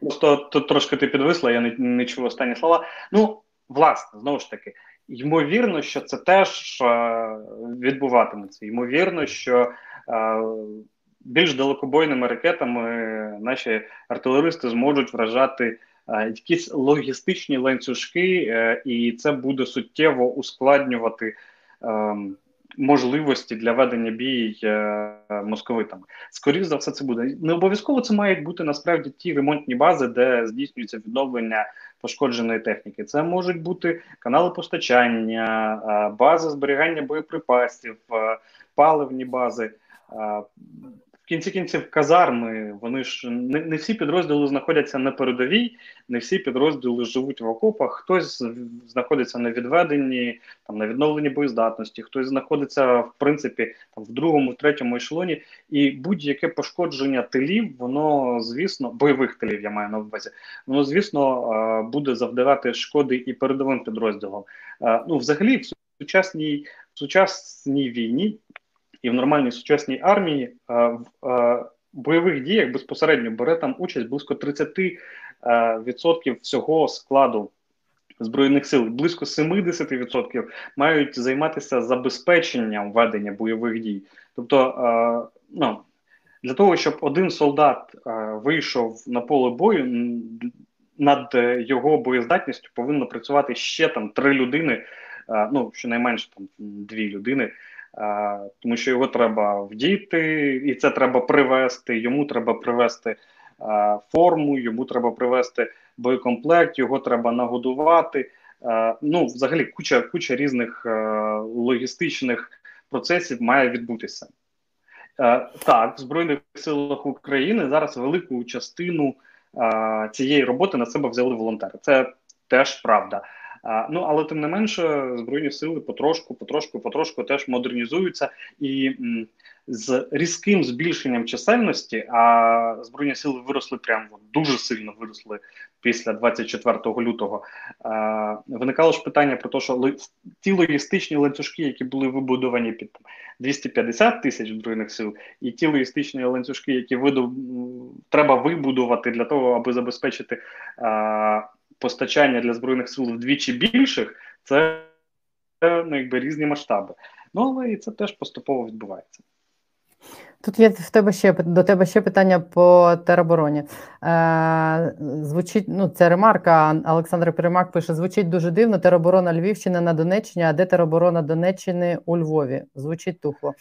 Просто тут трошки ти підвисла, я не, не чув останні слова. Ну, власне, знову ж таки, ймовірно, що це теж е, відбуватиметься. Ймовірно, що е, більш далекобойними ракетами наші артилеристи зможуть вражати е, якісь логістичні ланцюжки, е, і це буде суттєво ускладнювати. Можливості для ведення бій е, московитами. Скоріше за все, це буде не обов'язково. Це мають бути насправді ті ремонтні бази, де здійснюється відновлення пошкодженої техніки. Це можуть бути канали постачання, е, бази зберігання боєприпасів, е, паливні бази. Е, кінці кінців казарми, вони ж не не всі підрозділи знаходяться на передовій, не всі підрозділи живуть в окопах. Хтось знаходиться на відведенні, там на відновленні боєздатності, хтось знаходиться в принципі там в другому, в третьому ешелоні. І будь-яке пошкодження тилів, воно звісно, бойових тилів я маю на увазі, воно звісно буде завдавати шкоди і передовим підрозділам. Ну, взагалі, в сучасній в сучасній війні і в нормальній сучасній армії в бойових діях безпосередньо бере там участь близько 30% відсотків всього складу. Збройних сил близько 70% мають займатися забезпеченням ведення бойових дій. Тобто, ну для того, щоб один солдат вийшов на поле бою, над його боєздатністю повинно працювати ще там три людини, ну щонайменше там дві людини тому що його треба вдіти, і це треба привести. Йому треба привести форму, йому треба привести боєкомплект, його треба нагодувати. Ну, взагалі, куча куча різних логістичних процесів має відбутися. Так, в Збройних силах України зараз велику частину цієї роботи на себе взяли волонтери. Це теж правда. Ну але тим не менше, збройні сили потрошку, потрошку, потрошку теж модернізуються і з різким збільшенням чисельності, а збройні сили виросли прямо дуже сильно виросли після 24 лютого. Виникало ж питання про те, що ті логістичні ланцюжки, які були вибудовані під 250 тисяч збройних сил, і ті логістичні ланцюжки, які виду треба вибудувати для того, аби забезпечити постачання для збройних сил вдвічі більших, це ну, якби різні масштаби. Ну але і це теж поступово відбувається. Тут є в тебе ще до тебе ще питання по теробороні. Е, Звучить, ну це ремарка. Олександр Перемак пише: звучить дуже дивно. Тероборона Львівщини на Донеччині, а де тероборона Донеччини у Львові? Звучить тухло.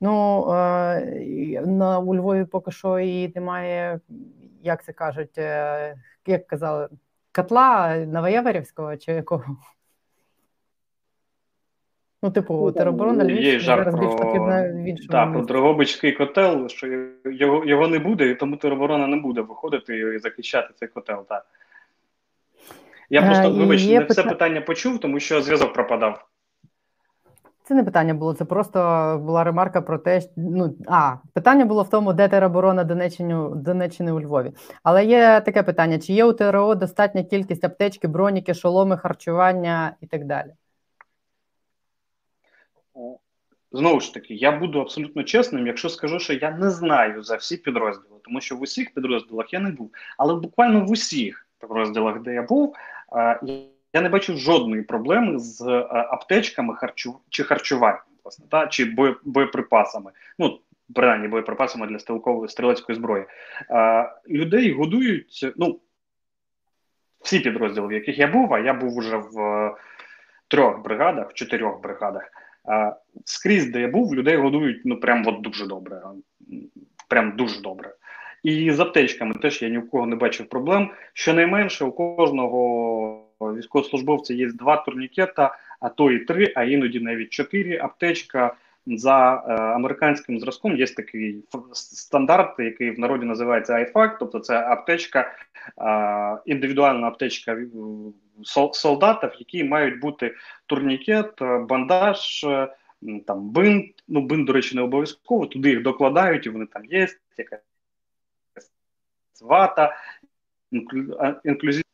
Ну е, на у Львові поки що і немає, як це кажуть, е, як казали, котла Новояворівського чи якого? Ну, типу, ну, тероборона Львівщини зараз про... більш потрібна в іншому Так, про Дрогобичський котел, що його його не буде, і тому тероборона не буде виходити і захищати цей котел. так. Я просто, вибач, не все питання почув, тому що зв'язок пропадав. Це не питання було, це просто була ремарка про те, ну а питання було в тому, де тероборона Донеччини, Донеччини у Львові. Але є таке питання: чи є у ТРО достатня кількість аптечки, броніки, шоломи, харчування і так далі? Знову ж таки, я буду абсолютно чесним, якщо скажу, що я не знаю за всі підрозділи, тому що в усіх підрозділах я не був, але буквально в усіх підрозділах, де я був, я не бачу жодної проблеми з е, аптечками харчу чи харчуванням, власне, та чи боєприпасами. Ну принаймні боєприпасами для стрілкової стрілецької зброї. Е, людей годують. Ну всі підрозділи, в яких я був, а я був уже в е, трьох бригадах, чотирьох бригадах. Е, скрізь, де я був, людей годують ну прям от дуже добре. Прям дуже добре. І з аптечками теж я ні в кого не бачив проблем. Щонайменше у кожного військовослужбовця є два турнікета, а то і три, а іноді навіть чотири аптечка. За е, американським зразком є такий стандарт, який в народі називається IFAC, тобто це аптечка, е, індивідуальна аптечка солдатів, які мають бути турнікет, бандаж, е, там бинт. Ну, бинт, до речі, не обов'язково. Туди їх докладають, і вони там є, якась вата, інклюзивна.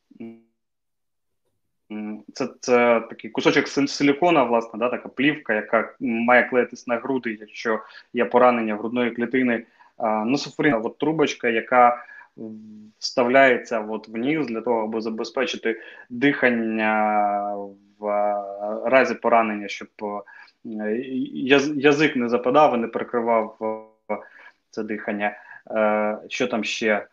Це це такий кусочок силікона, власне, да, така плівка, яка має клеїтись на груди, якщо є поранення грудної клітини. Нософоріна от трубочка, яка вставляється от вниз для того, аби забезпечити дихання в разі поранення, щоб язик не западав і не перекривав це дихання. Е, що там ще?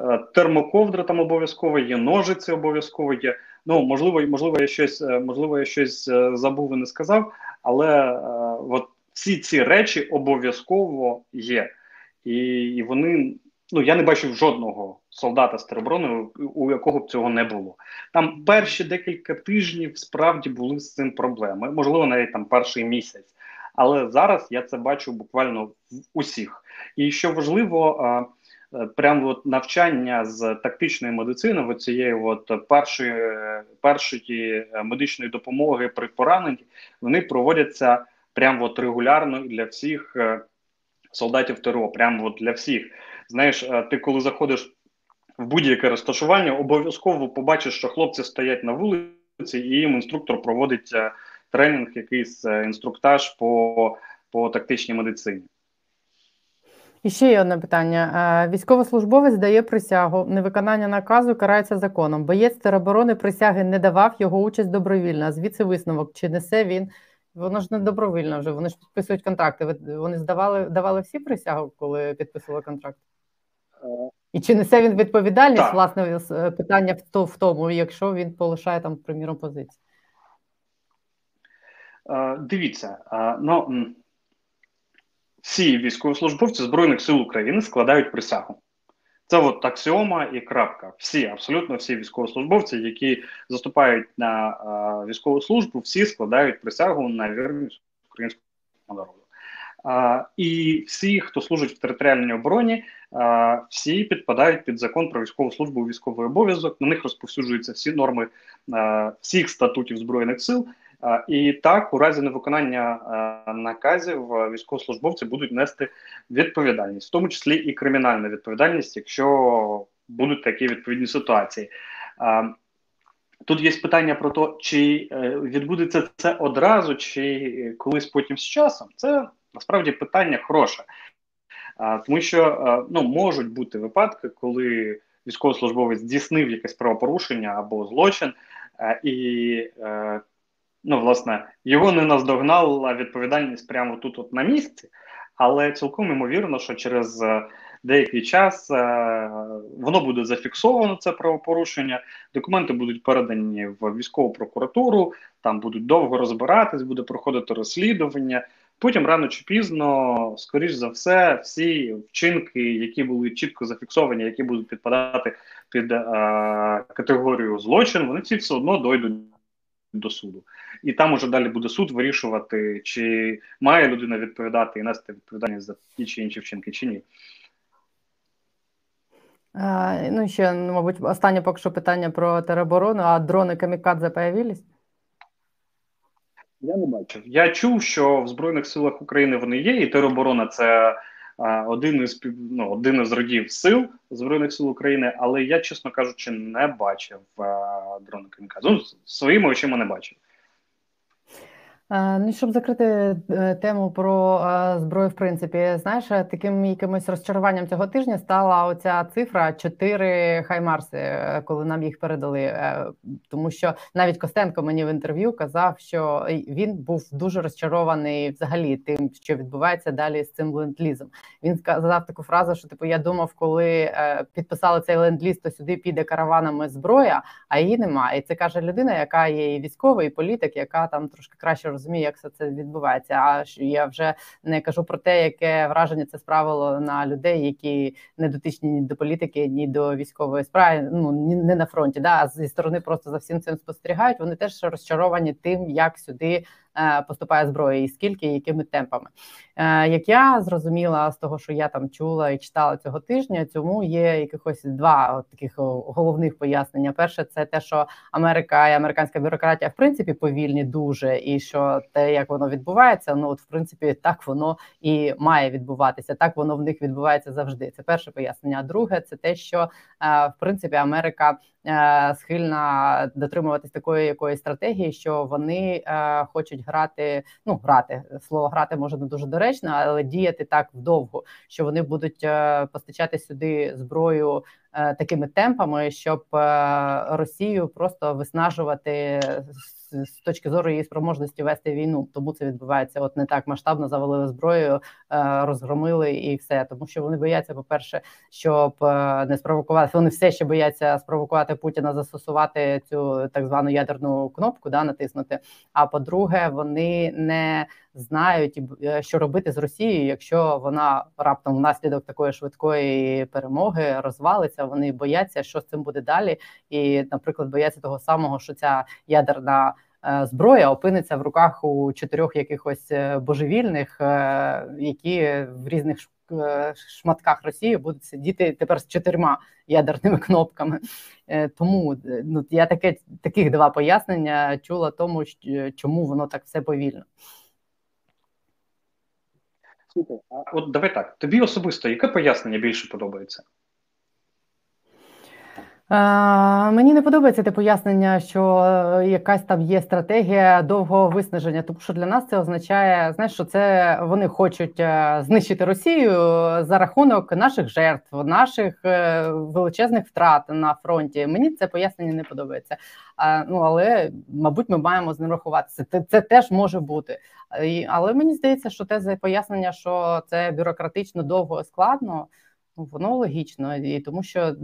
Е, термоковдра там обов'язково є, ножиці обов'язково є. Ну можливо, можливо, я щось можливо, я щось забув і не сказав, але от всі ці речі обов'язково є, і, і вони. Ну, я не бачив жодного солдата з тероборони, у якого б цього не було. Там перші декілька тижнів справді були з цим проблеми, можливо, навіть там перший місяць. Але зараз я це бачу буквально в усіх. І що важливо, е, прямо от навчання з тактичної медицини, от цієї от першої першої медичної допомоги при пораненні, вони проводяться прямо от регулярно для всіх е, солдатів ТРО. Прямо от для всіх. Знаєш, е, ти коли заходиш в будь-яке розташування, обов'язково побачиш, що хлопці стоять на вулиці, і їм інструктор проводить тренінг, якийсь інструктаж по, по тактичній медицині. І ще є одне питання: е, військовослужбовець дає присягу, невиконання наказу карається законом. Боєць тероборони присяги не давав його участь добровільно. Звідси висновок чи несе він? Воно ж не добровільно вже. Вони ж підписують контракти. Вони здавали давали всі присягу, коли підписували контракт. Е, І чи несе він відповідальність? Так. Власне е, питання в тому, якщо він полишає там, приміром, позиції. Дивіться, ну всі військовослужбовці Збройних сил України складають присягу. Це от аксіома і крапка. Всі, абсолютно всі військовослужбовці, які заступають на а, військову службу, всі складають присягу на вірність українському народу. А, І всі, хто служить в територіальній обороні, а, всі підпадають під закон про військову службу військовий обов'язок. На них розповсюджуються всі норми а, всіх статутів збройних сил. І так, у разі невиконання наказів військовослужбовці будуть нести відповідальність, в тому числі і кримінальну відповідальність, якщо будуть такі відповідні ситуації. Тут є питання про те, чи е, відбудеться це одразу, чи колись потім з часом. Це насправді питання хороше, тому що ну, можуть бути випадки, коли військовослужбовець здійснив якесь правопорушення або злочин, і е, ну, власне, його не наздогнала відповідальність прямо тут, от на місці, але цілком ймовірно, що через е, деякий час е, воно буде зафіксовано, це правопорушення. Документи будуть передані в військову прокуратуру, там будуть довго розбиратись, буде проходити розслідування. Потім рано чи пізно, скоріш за все, всі вчинки, які були чітко зафіксовані, які будуть підпадати під е, категорію злочин, вони ці все одно дойдуть до суду і там уже далі буде суд вирішувати, чи має людина відповідати і нести відповідальність за ті чи інші вчинки, чи ні. А, ну, ще, ну, мабуть, останнє поки що питання про тероборону, а дрони камікадзе появились? Я не бачив. Я чув, що в Збройних силах України вони є, і тероборона це один із ну, один із родів сил Збройних сил України, але я, чесно кажучи, не бачив а, дрони камікадзе. Ну, своїми очима не бачив. Ну, щоб закрити е, тему про зброю, в принципі, знаєш, таким якимось розчаруванням цього тижня стала оця цифра 4 хаймарси, е, коли нам їх передали. Е, тому що навіть Костенко мені в інтерв'ю казав, що він був дуже розчарований взагалі тим, що відбувається далі з цим ленд-лізом. Він сказав таку фразу, що типу я думав, коли підписали цей ленд-ліз, то сюди піде караванами зброя, а її немає. І це каже людина, яка є і військовий, і політик, яка там трошки краще розумію, як все це відбувається. А я вже не кажу про те, яке враження це справило на людей, які не дотичні ні до політики, ні до військової справи. Ну не на фронті, да а зі сторони просто за всім цим спостерігають. Вони теж розчаровані тим, як сюди поступає зброя, і скільки, і якими темпами. Е, як я зрозуміла з того, що я там чула і читала цього тижня, цьому є якихось два таких головних пояснення. Перше, це те, що Америка і американська бюрократія в принципі повільні дуже, і що те, як воно відбувається, ну от в принципі так воно і має відбуватися. Так воно в них відбувається завжди. Це перше пояснення. А друге, це те, що е, в принципі Америка. Схильна дотримуватись такої якоїсь стратегії, що вони е, хочуть грати. Ну грати слово грати може не дуже доречно, але діяти так вдовго, що вони будуть е, постачати сюди зброю е, такими темпами, щоб е, Росію просто виснажувати з точки зору її спроможності вести війну. Тому це відбувається от не так масштабно, завалили зброю, розгромили і все. Тому що вони бояться, по перше, щоб не спровокувати. Вони все ще бояться спровокувати Путіна, застосувати цю так звану ядерну кнопку, да натиснути. А по-друге, вони не знають, е, що робити з Росією, якщо вона раптом внаслідок такої швидкої перемоги розвалиться. Вони бояться, що з цим буде далі, і, наприклад, бояться того самого, що ця ядерна. Е, зброя опиниться в руках у чотирьох якихось е, божевільних, які в різних шматках Росії будуть сидіти тепер з чотирма ядерними кнопками. Тому ну я таке таких два пояснення чула тому, чому воно так все повільно. Слухай, а от давай так. Тобі особисто яке пояснення більше подобається? А, Мені не подобається те пояснення, що е, якась там є стратегія довгого виснаження. Тому що для нас це означає, знаєш, що це вони хочуть е, знищити Росію за рахунок наших жертв, наших е, величезних втрат на фронті. Мені це пояснення не подобається. Ну але мабуть, ми маємо з ним рахуватися. Це це теж може бути. Але мені здається, що те пояснення, що це бюрократично довго складно. Воно логічно, і тому що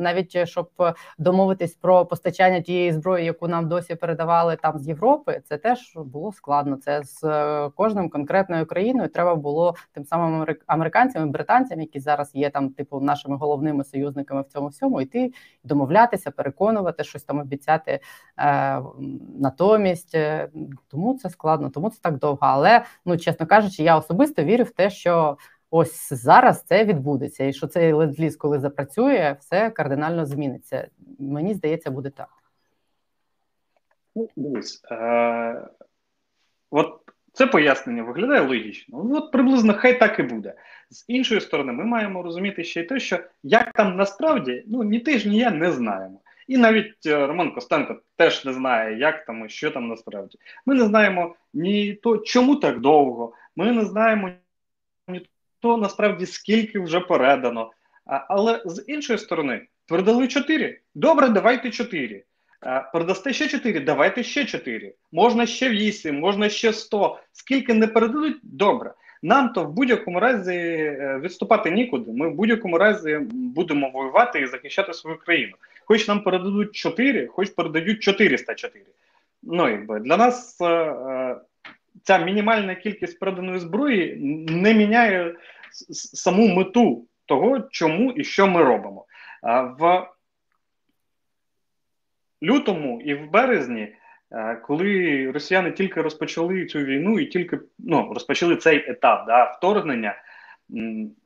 навіть е, щоб домовитись про постачання тієї зброї, яку нам досі передавали там з Європи, це теж було складно. Це з е, кожним конкретною країною треба було тим самим американцям і британцям, які зараз є там, типу, нашими головними союзниками в цьому всьому, йти домовлятися, переконувати щось там обіцяти е, натомість. Е, тому це складно, тому це так довго. Але ну чесно кажучи, я особисто вірю в те, що ось зараз це відбудеться, і що цей ленд-ліз, коли запрацює, все кардинально зміниться. Мені здається, буде так. Ну, дивись, е- от це пояснення виглядає логічно. Ну, от приблизно хай так і буде. З іншої сторони, ми маємо розуміти ще й те, що як там насправді, ну ні ти ж, ні я не знаємо. І навіть е, Роман Костенко теж не знає, як там і що там насправді. Ми не знаємо ні то, чому так довго. Ми не знаємо ні то насправді скільки вже передано. Але з іншої сторони, передали 4. Добре, давайте 4. А, передасте ще 4, давайте ще 4. Можна ще 8, можна ще 100. Скільки не передадуть, добре. Нам то в будь-якому разі е, відступати нікуди. Ми в будь-якому разі будемо воювати і захищати свою країну. Хоч нам передадуть 4, хоч передають 404. Ну, якби для нас е, е, ця мінімальна кількість переданої зброї не міняє саму мету того, чому і що ми робимо. В лютому і в березні, коли росіяни тільки розпочали цю війну і тільки ну, розпочали цей етап да, вторгнення,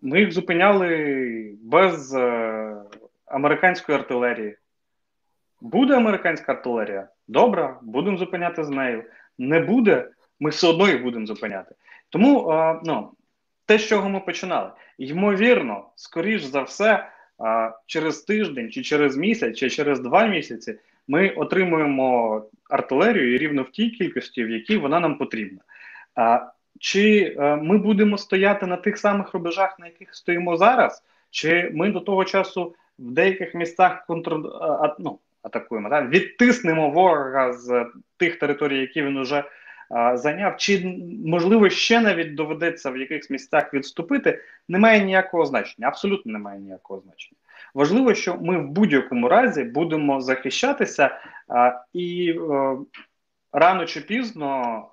ми їх зупиняли без е, американської артилерії. Буде американська артилерія? Добре, будемо зупиняти з нею. Не буде, ми все одно їх будемо зупиняти. Тому а, ну, те, з чого ми починали, ймовірно, скоріш за все, а, через тиждень, чи через місяць, чи через два місяці ми отримуємо артилерію рівно в тій кількості, в якій вона нам потрібна. А, Чи а, ми будемо стояти на тих самих рубежах, на яких стоїмо зараз, чи ми до того часу в деяких місцях контр... ну, атакуємо, так? відтиснемо ворога з тих територій, які він уже зайняв, чи можливо ще навіть доведеться в якихось місцях відступити, не має ніякого значення. Абсолютно не має ніякого значення. Важливо, що ми в будь-якому разі будемо захищатися, і е, рано чи пізно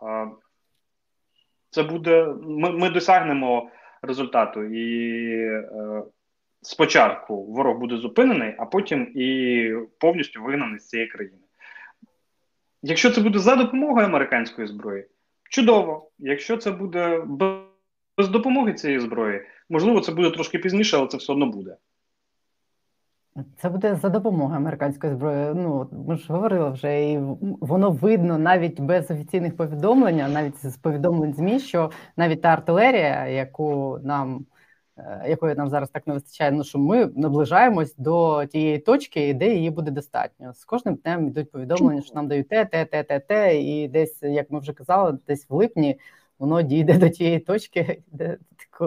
це буде. Ми, ми досягнемо результату і. Е, спочатку ворог буде зупинений, а потім і повністю вигнаний з цієї країни. Якщо це буде за допомогою американської зброї, чудово. Якщо це буде без допомоги цієї зброї, можливо, це буде трошки пізніше, але це все одно буде. Це буде за допомогою американської зброї. Ну ми ж говорили вже, і воно видно навіть без офіційних повідомлень, навіть з повідомлень змі, що навіть та артилерія, яку нам якої нам зараз так не вистачає, ну що ми наближаємось до тієї точки, де її буде достатньо. З кожним днем йдуть повідомлення, що нам дають те, те, те, те, те, і десь, як ми вже казали, десь в липні воно дійде до тієї точки, де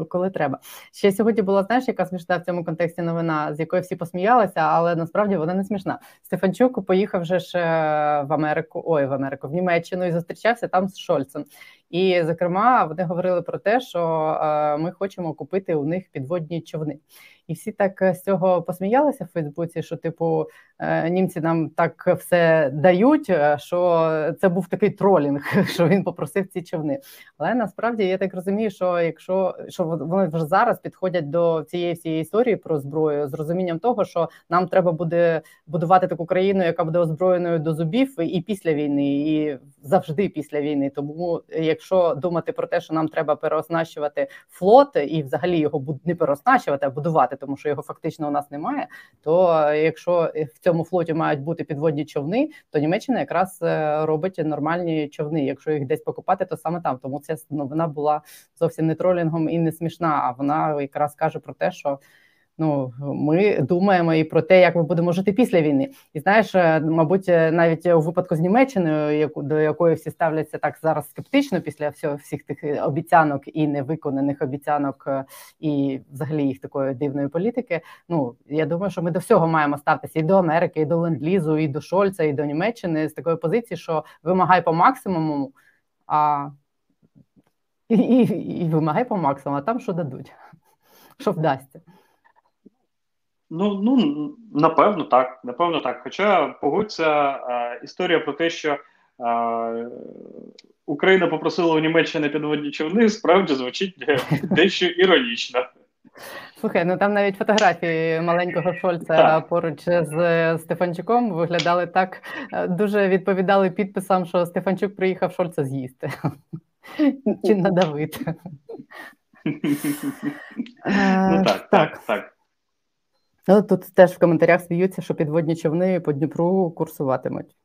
коли треба. Ще сьогодні була знаєш, яка смішна в цьому контексті новина, з якої всі посміялися, але насправді вона не смішна. Стефанчук поїхав вже ж е, в Америку, ой, в Америку, в Німеччину і зустрічався там з Шольцем. І, зокрема, вони говорили про те, що е, ми хочемо купити у них підводні човни. І всі так е, з цього посміялися в Фейсбуці, що, типу, е, німці нам так все дають, е, що це був такий тролінг, що він попросив ці човни. Але насправді я так розумію, що якщо що вони вже зараз підходять до цієї всієї історії про зброю з розумінням того, що нам треба буде будувати таку країну, яка буде озброєною до зубів і після війни, і завжди після війни. Тому, якщо думати про те, що нам треба переоснащувати флот і взагалі його не переоснащувати, а будувати, тому що його фактично у нас немає. То якщо в цьому флоті мають бути підводні човни, то Німеччина якраз е, робить нормальні човни. Якщо їх десь покупати, то саме там. Тому ця новина була зовсім не тролінгом і не смішна. А вона якраз каже про те, що Ну, ми думаємо і про те, як ми будемо жити після війни, і знаєш, е, мабуть, е, навіть у випадку з Німеччиною, до якої всі ставляться так зараз скептично після всього всіх тих е, обіцянок і невиконаних обіцянок, і взагалі їх такої дивної політики. Ну я думаю, що ми до всього маємо ставитися і до Америки, і до ленд-лізу, і до Шольца, і до Німеччини з такої позиції, що вимагай по максимуму, а і, і, і вимагай по максимуму, а там що дадуть, що вдасться. Ну ну напевно, так. Напевно, так. Хоча погодься е, історія про те, що е, Україна попросила у Німеччини підводні човни, справді звучить дещо іронічно. Слухай, ну там навіть фотографії маленького Шольца так. поруч з Стефанчуком виглядали так, е, дуже відповідали підписам, що Стефанчук приїхав Шольца з'їсти чи надавити. Ну так, так, так. Ну, Тут теж в коментарях сміються, що підводні човни по Дніпру курсуватимуть.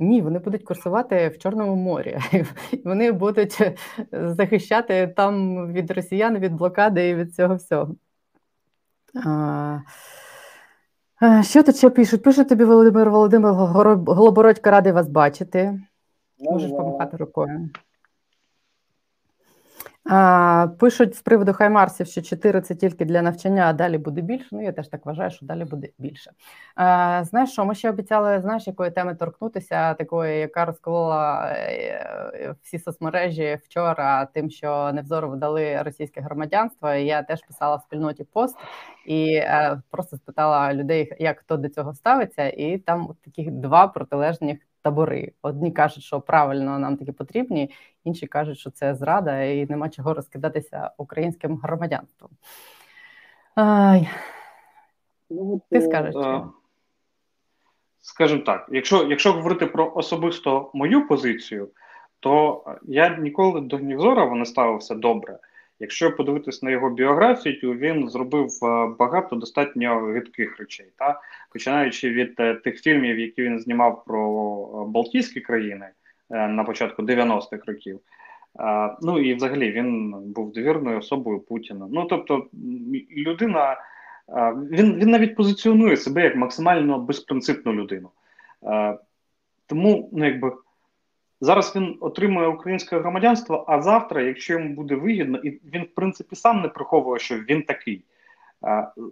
Ні, вони будуть курсувати в Чорному морі. Вони будуть захищати там від росіян, від блокади і від цього всього. А... Що тут ще пишуть? Пише тобі Володимир Володимир Голобородько радий вас бачити. Можеш помахати рукою. Пишуть з приводу Хаймарсів, що 4 це тільки для навчання, а далі буде більше. Ну я теж так вважаю, що далі буде більше. Знаєш, що ми ще обіцяли знаєш, якої теми торкнутися, такої, яка розколола е, всі соцмережі вчора, тим, що Невзору дали російське громадянство. Я теж писала в спільноті пост і е, просто спитала людей, як хто до цього ставиться, і там таких два протилежних табори. Одні кажуть, що правильно нам такі потрібні, інші кажуть, що це зрада, і нема чого розкидатися українським громадянством. Ай. Ну, Ти скажеш? Е, скажімо так, якщо якщо говорити про особисто мою позицію, то я ніколи до Нівзорова не ставився добре. Якщо подивитись на його біографію, то він зробив е, багато достатньо гидких речей, та починаючи від е, тих фільмів, які він знімав про е, Балтійські країни на початку 90-х років. Ну і взагалі він був довірною особою Путіна. Ну тобто, людина він він навіть позиціонує себе як максимально безпринципну людину. Тому, ну якби Зараз він отримує українське громадянство, а завтра, якщо йому буде вигідно, і він, в принципі, сам не приховує, що він такий.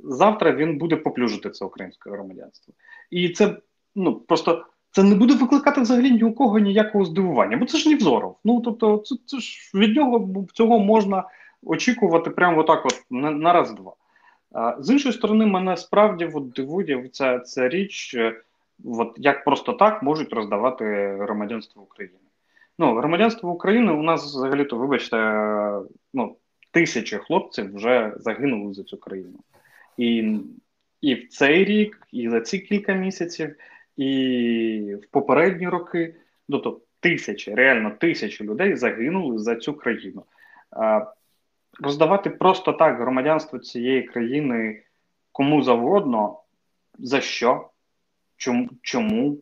Завтра він буде поплюжити це українське громадянство. І це ну просто це не буде викликати взагалі ні у кого ніякого здивування, бо це ж Невзоров. Ну тобто, це це ж від нього цього можна очікувати прямо отак, от на, на раз-два. З іншої сторони, мене справді от, дивує ця, ця річ от як просто так можуть роздавати громадянство України. Ну, громадянство України у нас взагалі-то, вибачте, ну, тисячі хлопців вже загинули за цю країну. І і в цей рік, і за ці кілька місяців, і в попередні роки, ну то тисячі, реально тисячі людей загинули за цю країну. А, Роздавати просто так громадянство цієї країни кому завгодно, за що? Чому? Чому?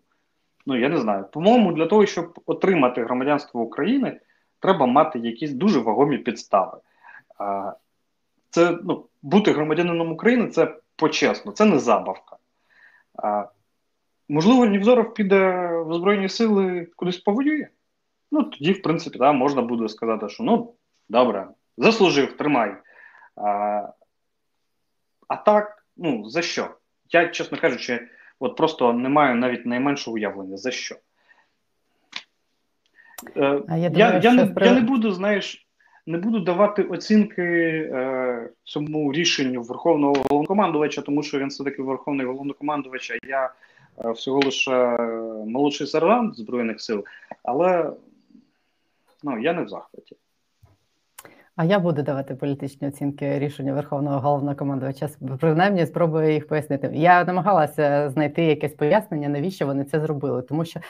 Ну, я не знаю. По-моєму, для того, щоб отримати громадянство України, треба мати якісь дуже вагомі підстави. Це ну, бути громадянином України це почесно, це не забавка. Можливо, Нівзоров піде в Збройні сили кудись повоює. Ну тоді, в принципі, да, можна буде сказати, що ну добре, заслужив, тримай. А а так, ну за що? Я, чесно кажучи, от просто не маю навіть найменшого уявлення за що. Е, я, я, думаю, я, не, при... я не буду, знаєш, не буду давати оцінки е, цьому рішенню Верховного головнокомандувача, тому що він все-таки Верховний головнокомандувач, а я е, всього лише молодший сержант Збройних сил, але ну, я не в захваті. А я буду давати політичні оцінки рішення Верховного головнокомандувача. Принаймні спробую їх пояснити. Я намагалася знайти якесь пояснення, навіщо вони це зробили, тому що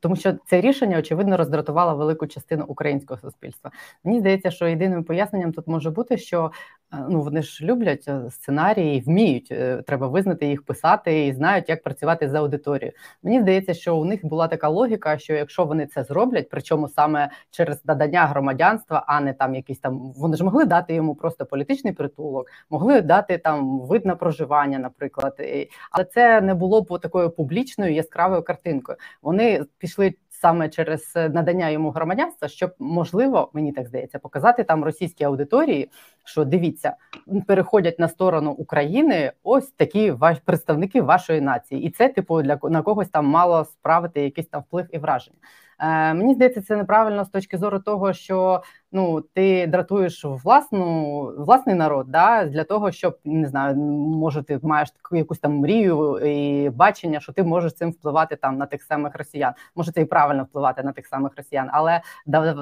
тому що це рішення очевидно роздратувало велику частину українського суспільства. Мені здається, що єдиним поясненням тут може бути, що ну вони ж люблять е, сценарії, вміють. Е, треба визнати їх писати і знають, як працювати з аудиторією. Мені здається, що у них була така логіка, що якщо вони це зроблять, причому саме через надання громадянства, а не там якісь там вони ж могли дати йому просто політичний притулок, могли дати там вид на проживання, наприклад, але це не було б такою публічною яскравою картинкою. Вони пішли саме через е, надання йому громадянства, щоб можливо, мені так здається, показати там російській аудиторії, що дивіться, переходять на сторону України ось такі ваш представники вашої нації, і це типу для на когось там мало справити якийсь там вплив і враження. Е, Мені здається, це неправильно з точки зору того, що ну ти дратуєш власну власний народ, да для того, щоб не знаю, може ти маєш таку якусь там мрію і бачення, що ти можеш цим впливати там на тих самих росіян. Може це і правильно впливати на тих самих росіян, але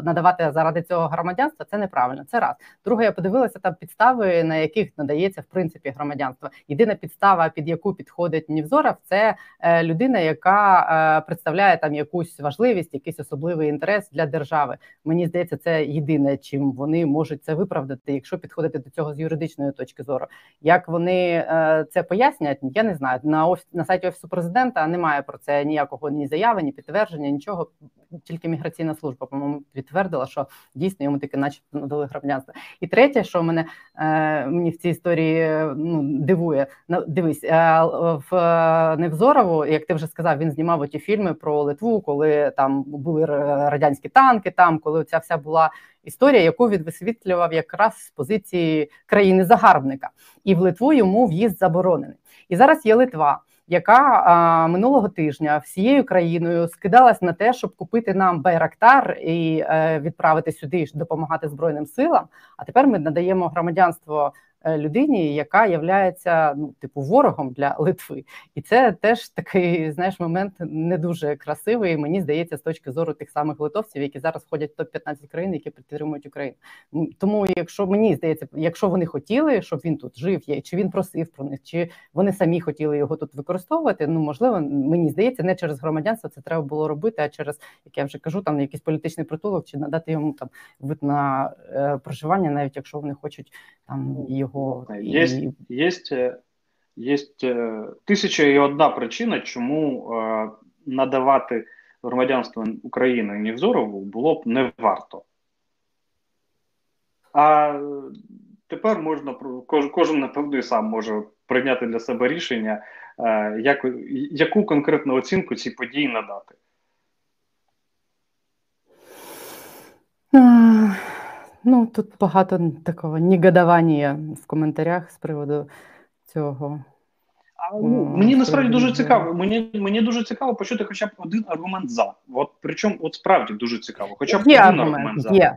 надавати заради цього громадянства це неправильно. Це раз. Друге, я подивилася там підстави, на яких надається в принципі громадянство. Єдина підстава, під яку підходить Нівзоров, це е, людина, яка е, представляє там якусь важливість, якийсь особливий інтерес для держави. Мені здається, це єдине єдине, чим вони можуть це виправдати, якщо підходити до цього з юридичної точки зору. Як вони е, це пояснять, я не знаю. На офіс на сайті офісу президента немає про це ніякого ні заяви, ні підтвердження, нічого. Тільки міграційна служба по-моєму підтвердила, що дійсно йому таки, начебто, надали громадянство. І третє, що мене е, мені в цій історії ну дивує, дивись е, в Невзорову, як ти вже сказав, він знімав ті фільми про Литву, коли там були радянські танки, там коли ця вся була історія, яку він висвітлював якраз з позиції країни-загарбника, і в Литву йому в'їзд заборонений. І зараз є Литва. Яка а, минулого тижня всією країною скидалась на те, щоб купити нам байрактар і е, відправити сюди допомагати збройним силам? А тепер ми надаємо громадянство людині, яка являється ну, типу ворогом для Литви, і це теж такий знаєш момент не дуже красивий. Мені здається, з точки зору тих самих литовців, які зараз входять в топ 15 країн, які підтримують Україну. Тому, якщо мені здається, якщо вони хотіли, щоб він тут жив, є чи він просив про них, чи вони самі хотіли його тут використовувати. Ну можливо, мені здається, не через громадянство це треба було робити, а через як я вже кажу, там якийсь політичний притулок, чи надати йому там вид на е, проживання, навіть якщо вони хочуть там його його. Є, є, є тисяча і одна причина, чому е, надавати громадянство України Нівзорову було б не варто. А тепер можна кожен, кожен напевно, і сам може прийняти для себе рішення, е, як, яку конкретну оцінку цій події надати. Ну, тут багато такого негодування в коментарях з приводу цього. А, ну, Мені насправді дуже цікаво. Мені мені дуже цікаво почути хоча б один аргумент за. От причому от справді дуже цікаво. Хоча б є один аргумент, аргумент за. Є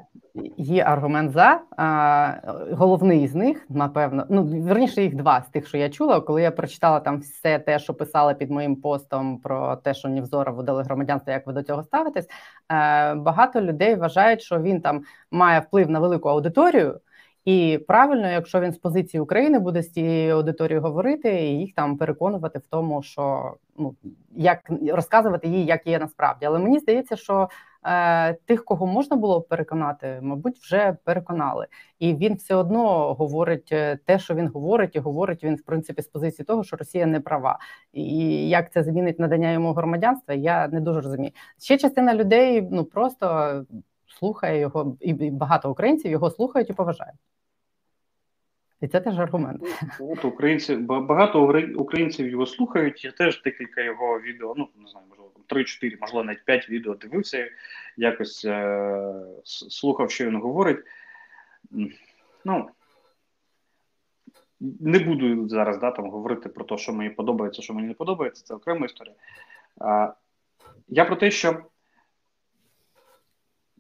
є аргумент за. А, Головний з них, напевно, ну верніше їх два з тих, що я чула, коли я прочитала там все те, що писали під моїм постом про те, що Нівзора видали громадянство, як ви до цього ставитесь. Е, Багато людей вважають, що він там має вплив на велику аудиторію. І правильно, якщо він з позиції України буде з цією аудиторією говорити, і їх там переконувати в тому, що ну як розказувати їй, як є насправді. Але мені здається, що е, тих, кого можна було переконати, мабуть, вже переконали, і він все одно говорить е, те, що він говорить, і говорить він в принципі з позиції того, що Росія не права, і як це змінить надання йому громадянства, я не дуже розумію. Ще частина людей ну просто слухає його, і багато українців його слухають і поважають. І це теж аргумент. От українці багато українців його слухають. Я теж декілька його відео, ну не знаю, можливо, 3-4, можливо, навіть 5 відео дивився, якось е, слухав, що він говорить. Ну, не буду зараз да, там, говорити про те, що мені подобається, що мені не подобається, це окрема історія. А, Я про те, що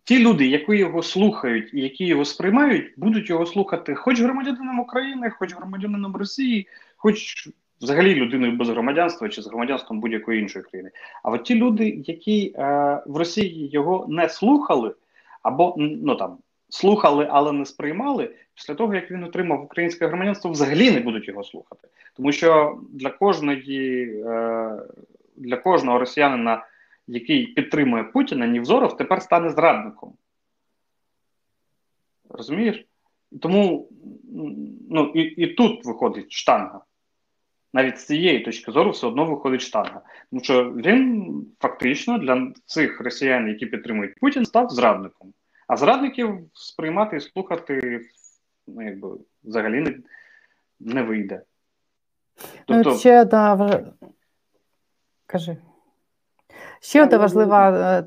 ті люди, які його слухають і які його сприймають, будуть його слухати хоч громадянином України, хоч громадянином Росії, хоч взагалі людиною без громадянства чи з громадянством будь-якої іншої країни. А от ті люди, які е, в Росії його не слухали, або ну там слухали, але не сприймали, після того як він отримав українське громадянство, взагалі не будуть його слухати. Тому що для кожної е, для кожного росіянина, який підтримує Путіна, Нівзоров тепер стане зрадником. Розумієш? Тому ну, і, і тут виходить штанга. Навіть з цієї точки зору все одно виходить штанга. Тому що він фактично для цих росіян, які підтримують Путін, став зрадником. А зрадників сприймати і слухати ну, якби, взагалі не не вийде. Ну, тобто... Ну, ще одна Кажи. Ще одна важлива е,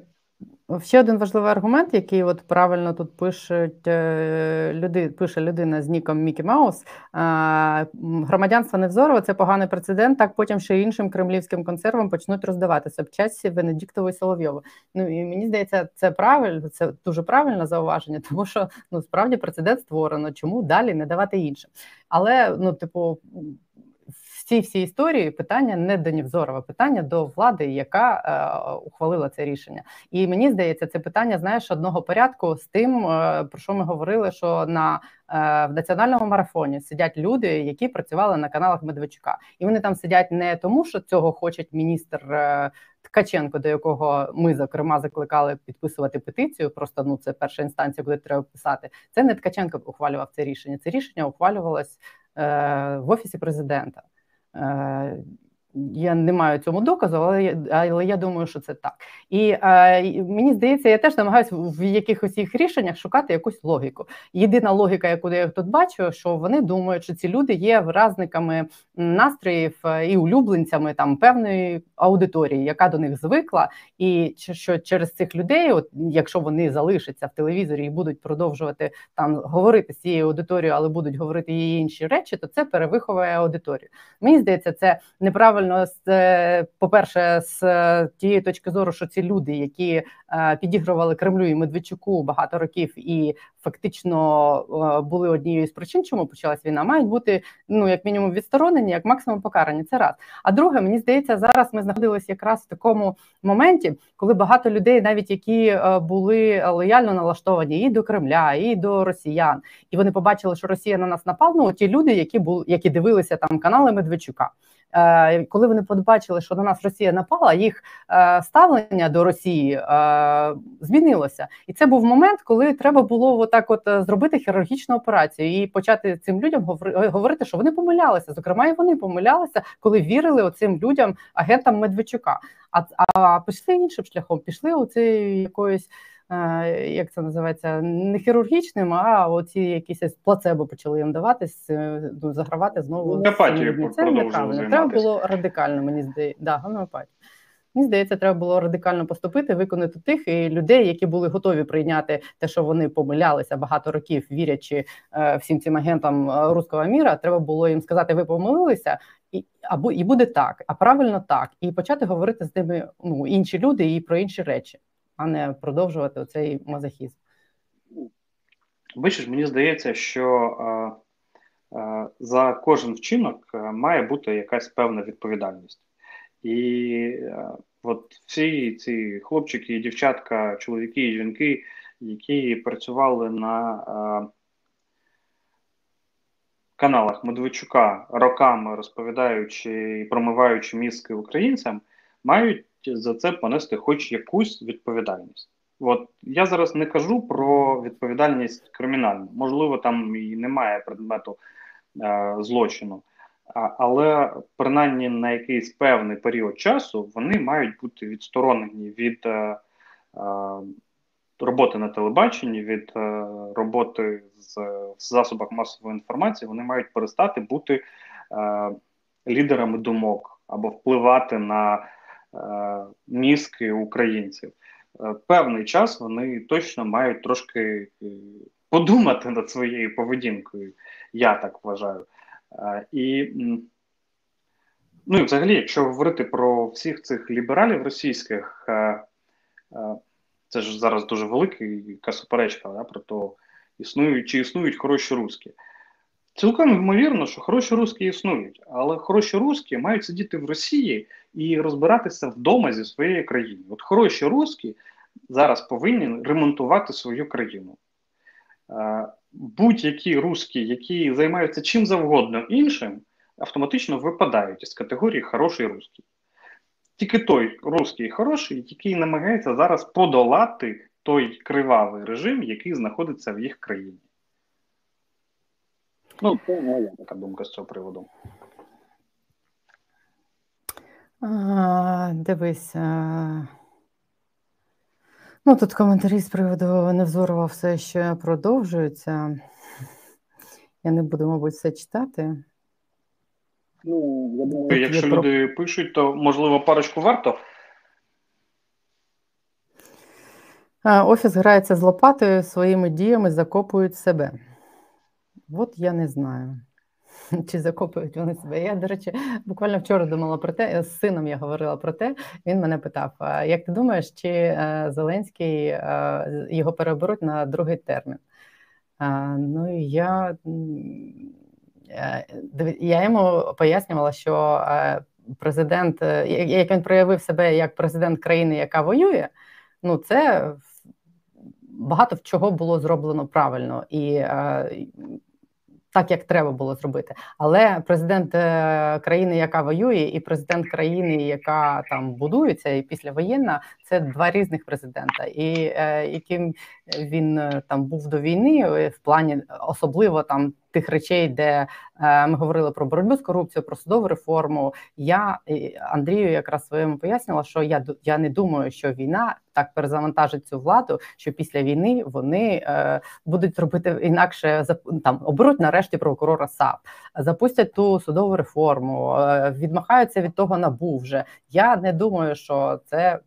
Ще один важливий аргумент, який от правильно тут пишуть е, люди, пише людина з ніком Мікі Маус. Громадянство Невзорова це поганий прецедент. Так потім ще іншим кремлівським консервам почнуть роздаватися в часі Венедіктової Соловйови. Ну і мені здається, це правильно, це дуже правильне зауваження, тому що ну справді прецедент створено. Чому далі не давати іншим? Але ну, типу, цій всій історії питання не до Нівзорова, питання до влади, яка е, ухвалила це рішення. І мені здається, це питання знаєш одного порядку з тим, е, про що ми говорили, що на е, в національному марафоні сидять люди, які працювали на каналах Медведчука, і вони там сидять не тому, що цього хоче міністр. Е, Ткаченко, до якого ми зокрема закликали підписувати петицію. Просто ну це перша інстанція, куди треба писати. Це не Ткаченко ухвалював це рішення. Це рішення ухвалювалось е, в офісі президента. uh, я не маю цьому доказу, але я, але я думаю, що це так. І е, мені здається, я теж намагаюся в якихось їх рішеннях шукати якусь логіку. Єдина логіка, яку я тут бачу, що вони думають, що ці люди є виразниками настроїв е, і улюбленцями там певної аудиторії, яка до них звикла, і що через цих людей, от якщо вони залишаться в телевізорі і будуть продовжувати там говорити з цією аудиторією, але будуть говорити її інші речі, то це перевиховує аудиторію. Мені здається, це неправильно правильно з е, по-перше, з е, тієї точки зору, що ці люди, які е, підігрували Кремлю і Медведчуку багато років, і фактично були однією з причин, чому почалась війна, мають бути ну як мінімум відсторонені, як максимум покарані. Це раз. А друге, мені здається, зараз ми знаходилися якраз в такому моменті, коли багато людей, навіть які були лояльно налаштовані і до Кремля, і до Росіян, і вони побачили, що Росія на нас напала. Ну ті люди, які були, які дивилися там канали Медведчука. Е, коли вони побачили, що на нас Росія напала, їх е, ставлення до Росії е, змінилося, і це був момент, коли треба було отак, от зробити хірургічну операцію і почати цим людям говорити, що вони помилялися. Зокрема, і вони помилялися, коли вірили оцим людям, агентам Медведчука. А а пішли іншим шляхом, пішли оцею якоюсь. Е, як це називається, не хірургічним, а оці якісь плацебо почали їм даватись, е, ну, загравати знову. Гомеопатію Це неправильно. Треба було радикально, мені здається. Да, гомеопатію. Мені здається, треба було радикально поступити, виконати тих людей, які були готові прийняти те, що вони помилялися багато років, вірячи е, всім цим агентам е, руського міра. Треба було їм сказати, ви помилилися, і або і буде так, а правильно так, і почати говорити з ними ну інші люди і про інші речі а не продовжувати оцей мазохізм. Бачиш, мені здається, що е, е, за кожен вчинок е, має бути якась певна відповідальність. І е, от всі ці хлопчики, дівчатка, чоловіки і жінки, які працювали на е, каналах Медведчука роками розповідаючи і промиваючи мізки українцям, мають за це понести хоч якусь відповідальність. От я зараз не кажу про відповідальність кримінальну, можливо, там і немає предмету е, злочину, а, але принаймні на якийсь певний період часу вони мають бути відсторонені від е, е, роботи на телебаченні, від е, роботи з, в засобах масової інформації. Вони мають перестати бути е, лідерами думок або впливати на мізки українців. Певний час вони точно мають трошки подумати над своєю поведінкою, я так вважаю. І ну і взагалі, якщо говорити про всіх цих лібералів російських, це ж зараз дуже велика суперечка да, про те, існують чи існують хороші русські. Цілком ймовірно, що хороші русські існують, але хороші русські мають сидіти в Росії і розбиратися вдома зі своєю країною. От хороші русські зараз повинні ремонтувати свою країну. Будь-які русські, які займаються чим завгодно іншим, автоматично випадають із категорії хороший русський. Тільки той русський хороший, який намагається зараз подолати той кривавий режим, який знаходиться в їх країні. Ну, це моя така думка з цього приводу. А, Дивись. А... Ну, тут коментарі з приводу Невзорова все ще продовжуються. Я не буду, мабуть, все читати. Ну, я думаю, Якщо люди про... пишуть, то можливо парочку варто. Офіс грається з лопатою, своїми діями закопують себе. От я не знаю, чи закопують вони себе. Я, до речі, буквально вчора думала про те, з сином я говорила про те. Він мене питав: як ти думаєш, чи е, Зеленський е, його переберуть на другий термін? Ну я е, я йому пояснювала, що президент, як він проявив себе як президент країни, яка воює, ну це багато в чого було зроблено правильно і так, як треба було зробити. Але президент е, країни, яка воює, і президент країни, яка там будується, і післявоєнна, це два різних президента. І е, яким він е, там був до війни, в плані особливо там тих речей, де е, ми говорили про боротьбу з корупцією, про судову реформу. Я Андрію якраз своєму пояснювала, що я я не думаю, що війна так перезавантажить цю владу, що після війни вони е, будуть робити інакше там оберуть нарешті прокурора САП, запустять ту судову реформу, е, відмахаються від того набу вже. Я не думаю, що це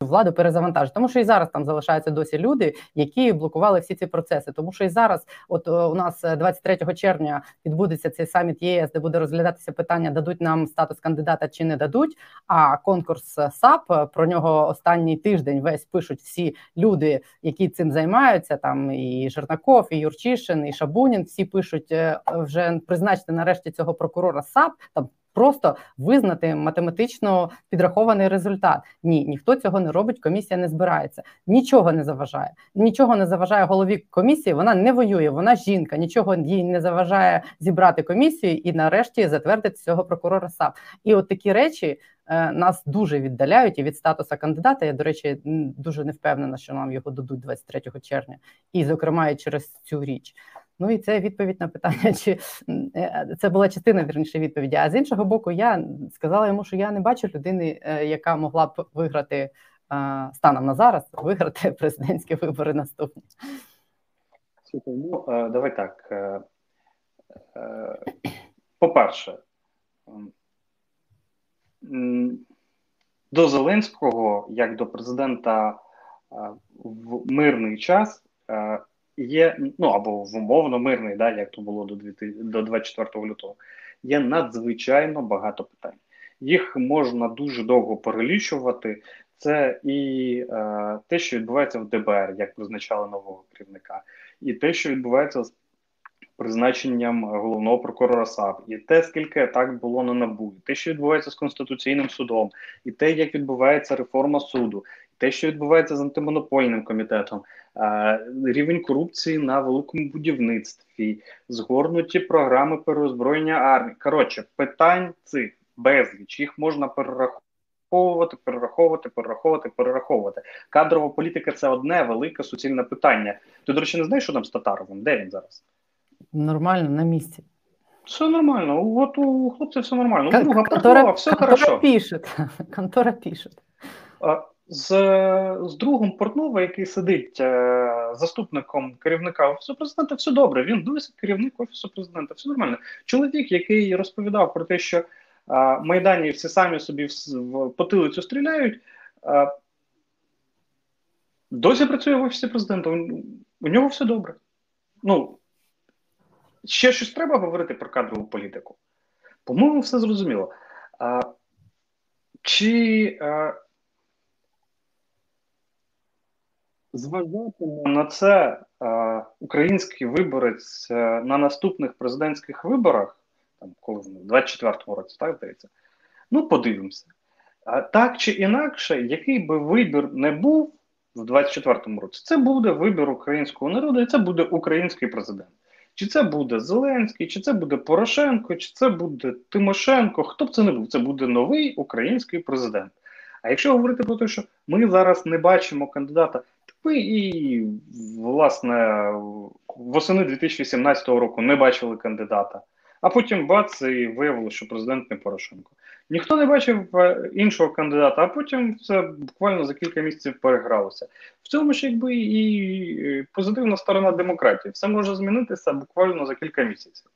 владу перезавантажить, тому що і зараз там залишаються досі люди, які блокували всі ці процеси. Тому що і зараз, от е, у нас 23 е, червня, відбудеться цей саміт ЄС, де буде розглядатися питання: дадуть нам статус кандидата чи не дадуть. А конкурс САП про нього останній тиждень весь пишуть всі люди, які цим займаються. Там і Жернаков, і Юрчишин, і Шабунін. Всі пишуть е, вже призначити нарешті цього прокурора САП там просто визнати математично підрахований результат. Ні, ніхто цього не робить. Комісія не збирається, нічого не заважає. Нічого не заважає голові комісії. Вона не воює, вона жінка. Нічого їй не заважає зібрати комісію і нарешті затвердити цього прокурора САП. І от такі речі. Е, нас дуже віддаляють і від статусу кандидата. Я до речі, дуже не впевнена, що нам його дадуть 23 червня, і зокрема і через цю річ. Ну і це відповідь на питання, чи е, це була частина вірніше відповіді. А з іншого боку, я сказала йому, що я не бачу людини, е, яка могла б виграти е, станом на зараз, виграти президентські вибори наступні. Ну, давай так. По-перше, до Зеленського, як до президента в мирний час є ну або в умовно мирний, да, як то було до до 24 лютого, є надзвичайно багато питань. Їх можна дуже довго перелічувати. Це і е, те, що відбувається в ДБР, як призначали нового керівника, і те, що відбувається з призначенням головного прокурора САП, і те, скільки так було на набу, і те, що відбувається з конституційним судом, і те, як відбувається реформа суду, те, що відбувається з антимонопольним комітетом, рівень корупції на великому будівництві, згорнуті програми переозброєння армії. Коротше, питань цих безліч їх можна перераховувати, перераховувати, перераховувати, перераховувати. Кадрова політика це одне велике суцільне питання. Ти, до речі, не знаєш, що там з Татаровим? Де він зараз? Нормально на місці. Все нормально. От у хлопця все нормально. Друга контора, все контора хорошо. пишет. Контора пишет з з другом Портнова, який сидить е, заступником керівника офісу президента, все добре. Він досі керівник офісу президента. Все нормально. Чоловік, який розповідав про те, що Майдані всі самі собі в потилицю стріляють. Досі працює в офісі президента. У нього все добре. Ну, ще щось треба говорити про кадрову політику. По-моєму, все зрозуміло. А, Чи а, зважатиме на це а, український виборець а, на наступних президентських виборах, там, коли в 24-му році, так здається, ну, подивимося. Так чи інакше, який би вибір не був в 24-му році, це буде вибір українського народу, і це буде український президент. Чи це буде Зеленський, чи це буде Порошенко, чи це буде Тимошенко? Хто б це не був? Це буде новий український президент. А якщо говорити про те, що ми зараз не бачимо кандидата, і власне восени 2017 року не бачили кандидата. А потім бац, і виявилося, що президент не Порошенко. Ніхто не бачив е, іншого кандидата, а потім це буквально за кілька місяців перегралося. В цьому ж якби і позитивна сторона демократії. Все може змінитися буквально за кілька місяців.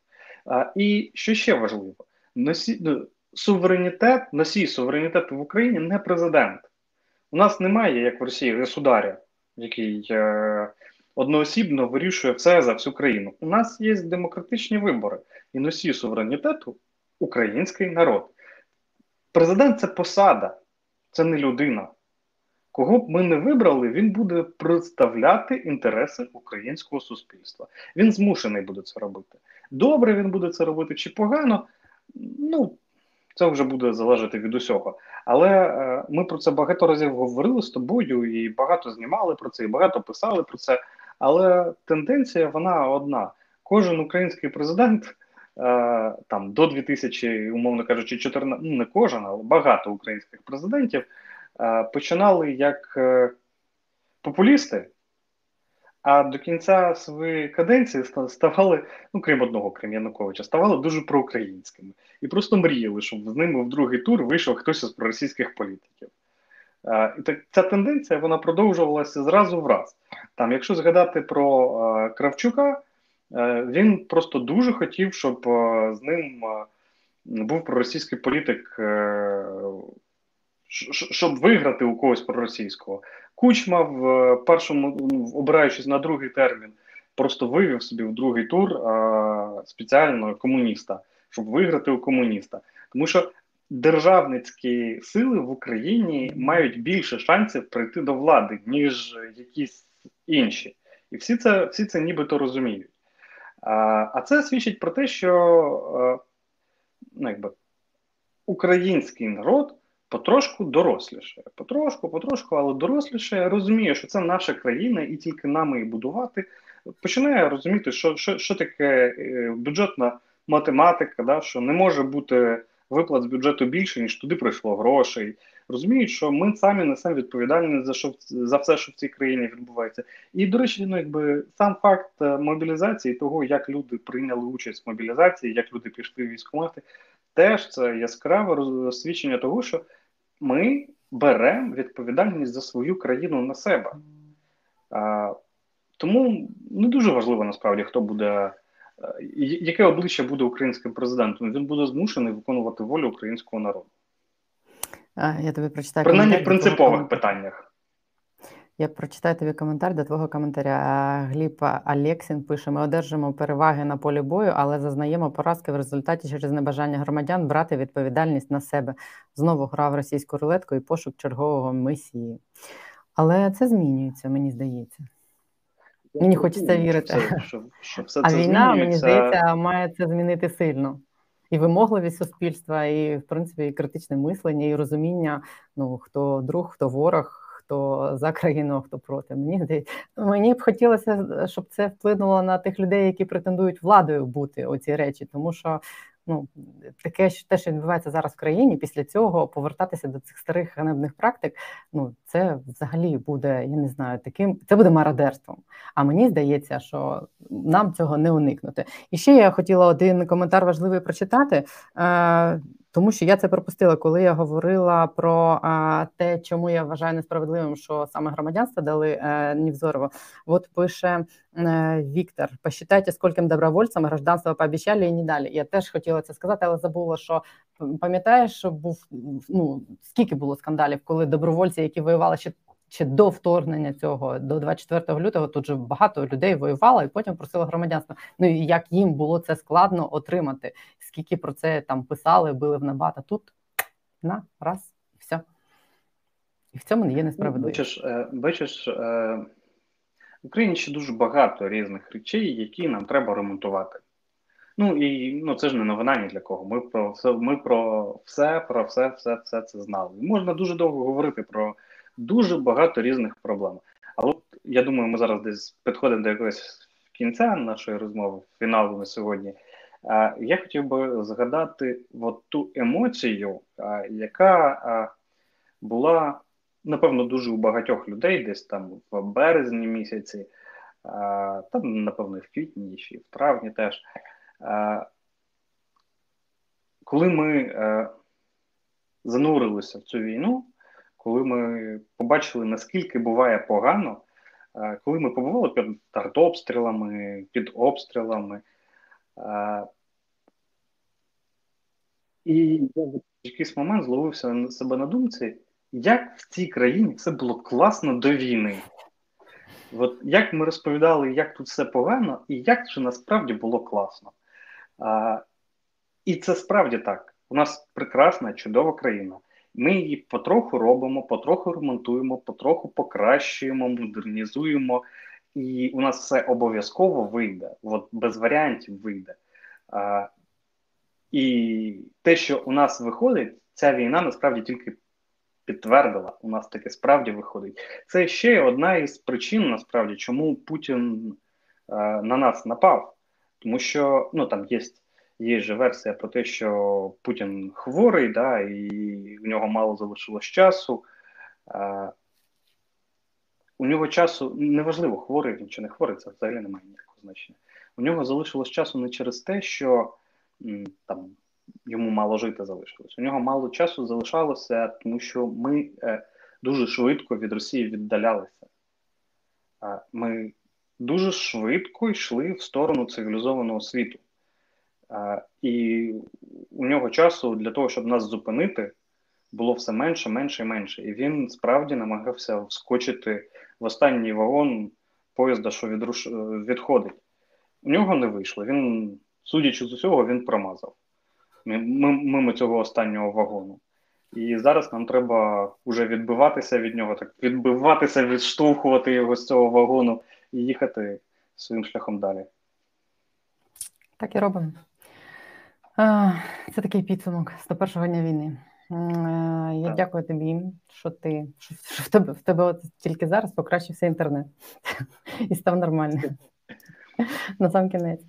І що ще важливо, носі, ну, суверенітет, носій суверенітету в Україні не президент. У нас немає, як в Росії, государя, який е, одноосібно вирішує все за всю країну. У нас є демократичні вибори і носій суверенітету український народ. Президент це посада, це не людина. Кого б ми не вибрали, він буде представляти інтереси українського суспільства. Він змушений буде це робити. Добре він буде це робити чи погано, ну це вже буде залежати від усього. Але е, ми про це багато разів говорили з тобою, і багато знімали про це, і багато писали про це. Але тенденція вона одна: кожен український президент. Е, там до 2000, умовно кажучи, 14, ну не кожен, але багато українських президентів е, починали як е, популісти, а до кінця своєї каденції ставали, ну крім одного, крім Януковича, ставали дуже проукраїнськими і просто мріяли, щоб з ними в другий тур вийшов хтось із проросійських політиків. І так ця тенденція вона продовжувалася зразу в раз. Там, якщо згадати про Кравчука. Е, він просто дуже хотів, щоб е, з ним е, був проросійський політик, щоб виграти у когось проросійського. Кучма в першому, обираючись на другий термін, просто вивів собі в другий тур спеціально комуніста, щоб виграти у комуніста. Тому що державницькі сили в Україні мають більше шансів прийти до влади, ніж якісь інші. І всі це всі це нібито розуміють. А це свідчить про те, що е, ну, якби, український народ потрошку доросліше. Потрошку, потрошку, але доросліше розуміє, що це наша країна, і тільки нами її будувати. Починає розуміти, що що, що таке е, бюджетна математика, да, що не може бути виплат з бюджету більше, ніж туди прийшло грошей розуміють, що ми самі несемо відповідальність за що за все, що в цій країні відбувається. І до речі, ну якби сам факт е, мобілізації, того як люди прийняли участь в мобілізації, як люди пішли в військкомати, теж це яскраве розсвідчення того, що ми беремо відповідальність за свою країну на себе. А, Тому не дуже важливо насправді, хто буде. Е, яке обличчя буде українським президентом? Він буде змушений виконувати волю українського народу. Я тобі прочитаю Принаймні в принципових питаннях. Я прочитаю тобі коментар до твого коментаря. Гліб Алєксін пише: ми одержимо переваги на полі бою, але зазнаємо поразки в результаті через небажання громадян брати відповідальність на себе. Знову грав російську рулетку і пошук чергового мисії. Але це змінюється, мені здається. Мені хочеться вірити. Що, що, що все а це війна, мені здається, має це змінити сильно і вимогливість суспільства, і в принципі і критичне мислення, і розуміння, ну хто друг, хто ворог. Хто за країну, а хто проти. Мені мені б хотілося, щоб це вплинуло на тих людей, які претендують владою бути оці речі, тому що ну таке те, що відбувається зараз в країні, після цього повертатися до цих старих ганебних практик. Ну це взагалі буде, я не знаю, таким це буде мародерством. А мені здається, що нам цього не уникнути. І ще я хотіла один коментар важливий прочитати. Е, тому що я це пропустила, коли я говорила про а, те, чому я вважаю несправедливим, що саме громадянство дали а, Невзорову. От пише а, е, Віктор: посчитайте, скольким добровольцям гражданство пообіцяли і не далі. Я теж хотіла це сказати, але забула, що пам'ятаєш, був ну скільки було скандалів, коли добровольці, які воювали ще чи до вторгнення цього до 24 лютого тут же багато людей воювало і потім просило громадянство. Ну і як їм було це складно отримати? Скільки про це там писали, били в набата тут на раз, все. І в цьому не є несправедливість. Бачиш, е, бачиш, е, в Україні ще дуже багато різних речей, які нам треба ремонтувати. Ну і ну це ж не новина ні для кого. Ми про все, ми про все, про все, все, все це знали. Можна дуже довго говорити про дуже багато різних проблем. Але я думаю, ми зараз десь підходимо до якогось кінця нашої розмови, фіналу на сьогодні. Я хотів би згадати от ту емоцію, яка була, напевно, дуже у багатьох людей десь там в березні місяці, там, напевно, в квітні чи в травні теж. Коли ми занурилися в цю війну, коли ми побачили, наскільки буває погано, е, коли ми побували під артобстрілами, під обстрілами. Е, і я в якийсь момент зловився на себе на думці, як в цій країні все було класно до війни. От Як ми розповідали, як тут все погано, і як же насправді було класно. А, І це справді так. У нас прекрасна, чудова країна. Ми її потроху робимо, потроху ремонтуємо, потроху покращуємо, модернізуємо, і у нас все обов'язково вийде, от без варіантів вийде. А, І те, що у нас виходить, ця війна насправді тільки підтвердила, у нас таке справді виходить. Це ще одна із причин, насправді, чому Путін а, на нас напав. Тому що ну там є Є же версія про те, що Путін хворий, да, і в нього мало залишилось часу. А, У нього часу неважливо, хворий він чи не хворий, це взагалі не має ніякого значення. У нього залишилось часу не через те, що там йому мало жити залишилось. У нього мало часу залишалося, тому що ми е, дуже швидко від Росії віддалялися. А, Ми дуже швидко йшли в сторону цивілізованого світу. І у нього часу для того, щоб нас зупинити, було все менше, менше і менше. І він справді намагався вскочити в останній вагон поїзда, що відруш... відходить. У нього не вийшло. Він, судячи з усього, він промазав мимо цього останнього вагону. І зараз нам треба вже відбиватися від нього, так відбиватися, відштовхувати його з цього вагону і їхати своїм шляхом далі. Так і робимо. Це такий підсумок 101-го дня війни. Я так. дякую тобі, що ти що, що в тебе в тебе от тільки зараз покращився інтернет і став нормальним. На сам кінець.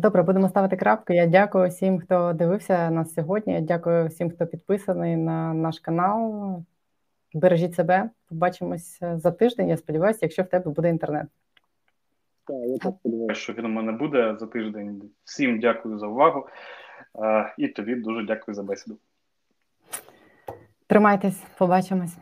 Добре, будемо ставити крапку. Я дякую всім, хто дивився нас сьогодні. Я дякую всім, хто підписаний на наш канал. Бережіть себе, побачимось за тиждень. Я сподіваюся, якщо в тебе буде інтернет. Так, я так сподіваюся, що він у мене буде за тиждень. Всім дякую за увагу і тобі дуже дякую за бесіду. Тримайтесь, побачимось.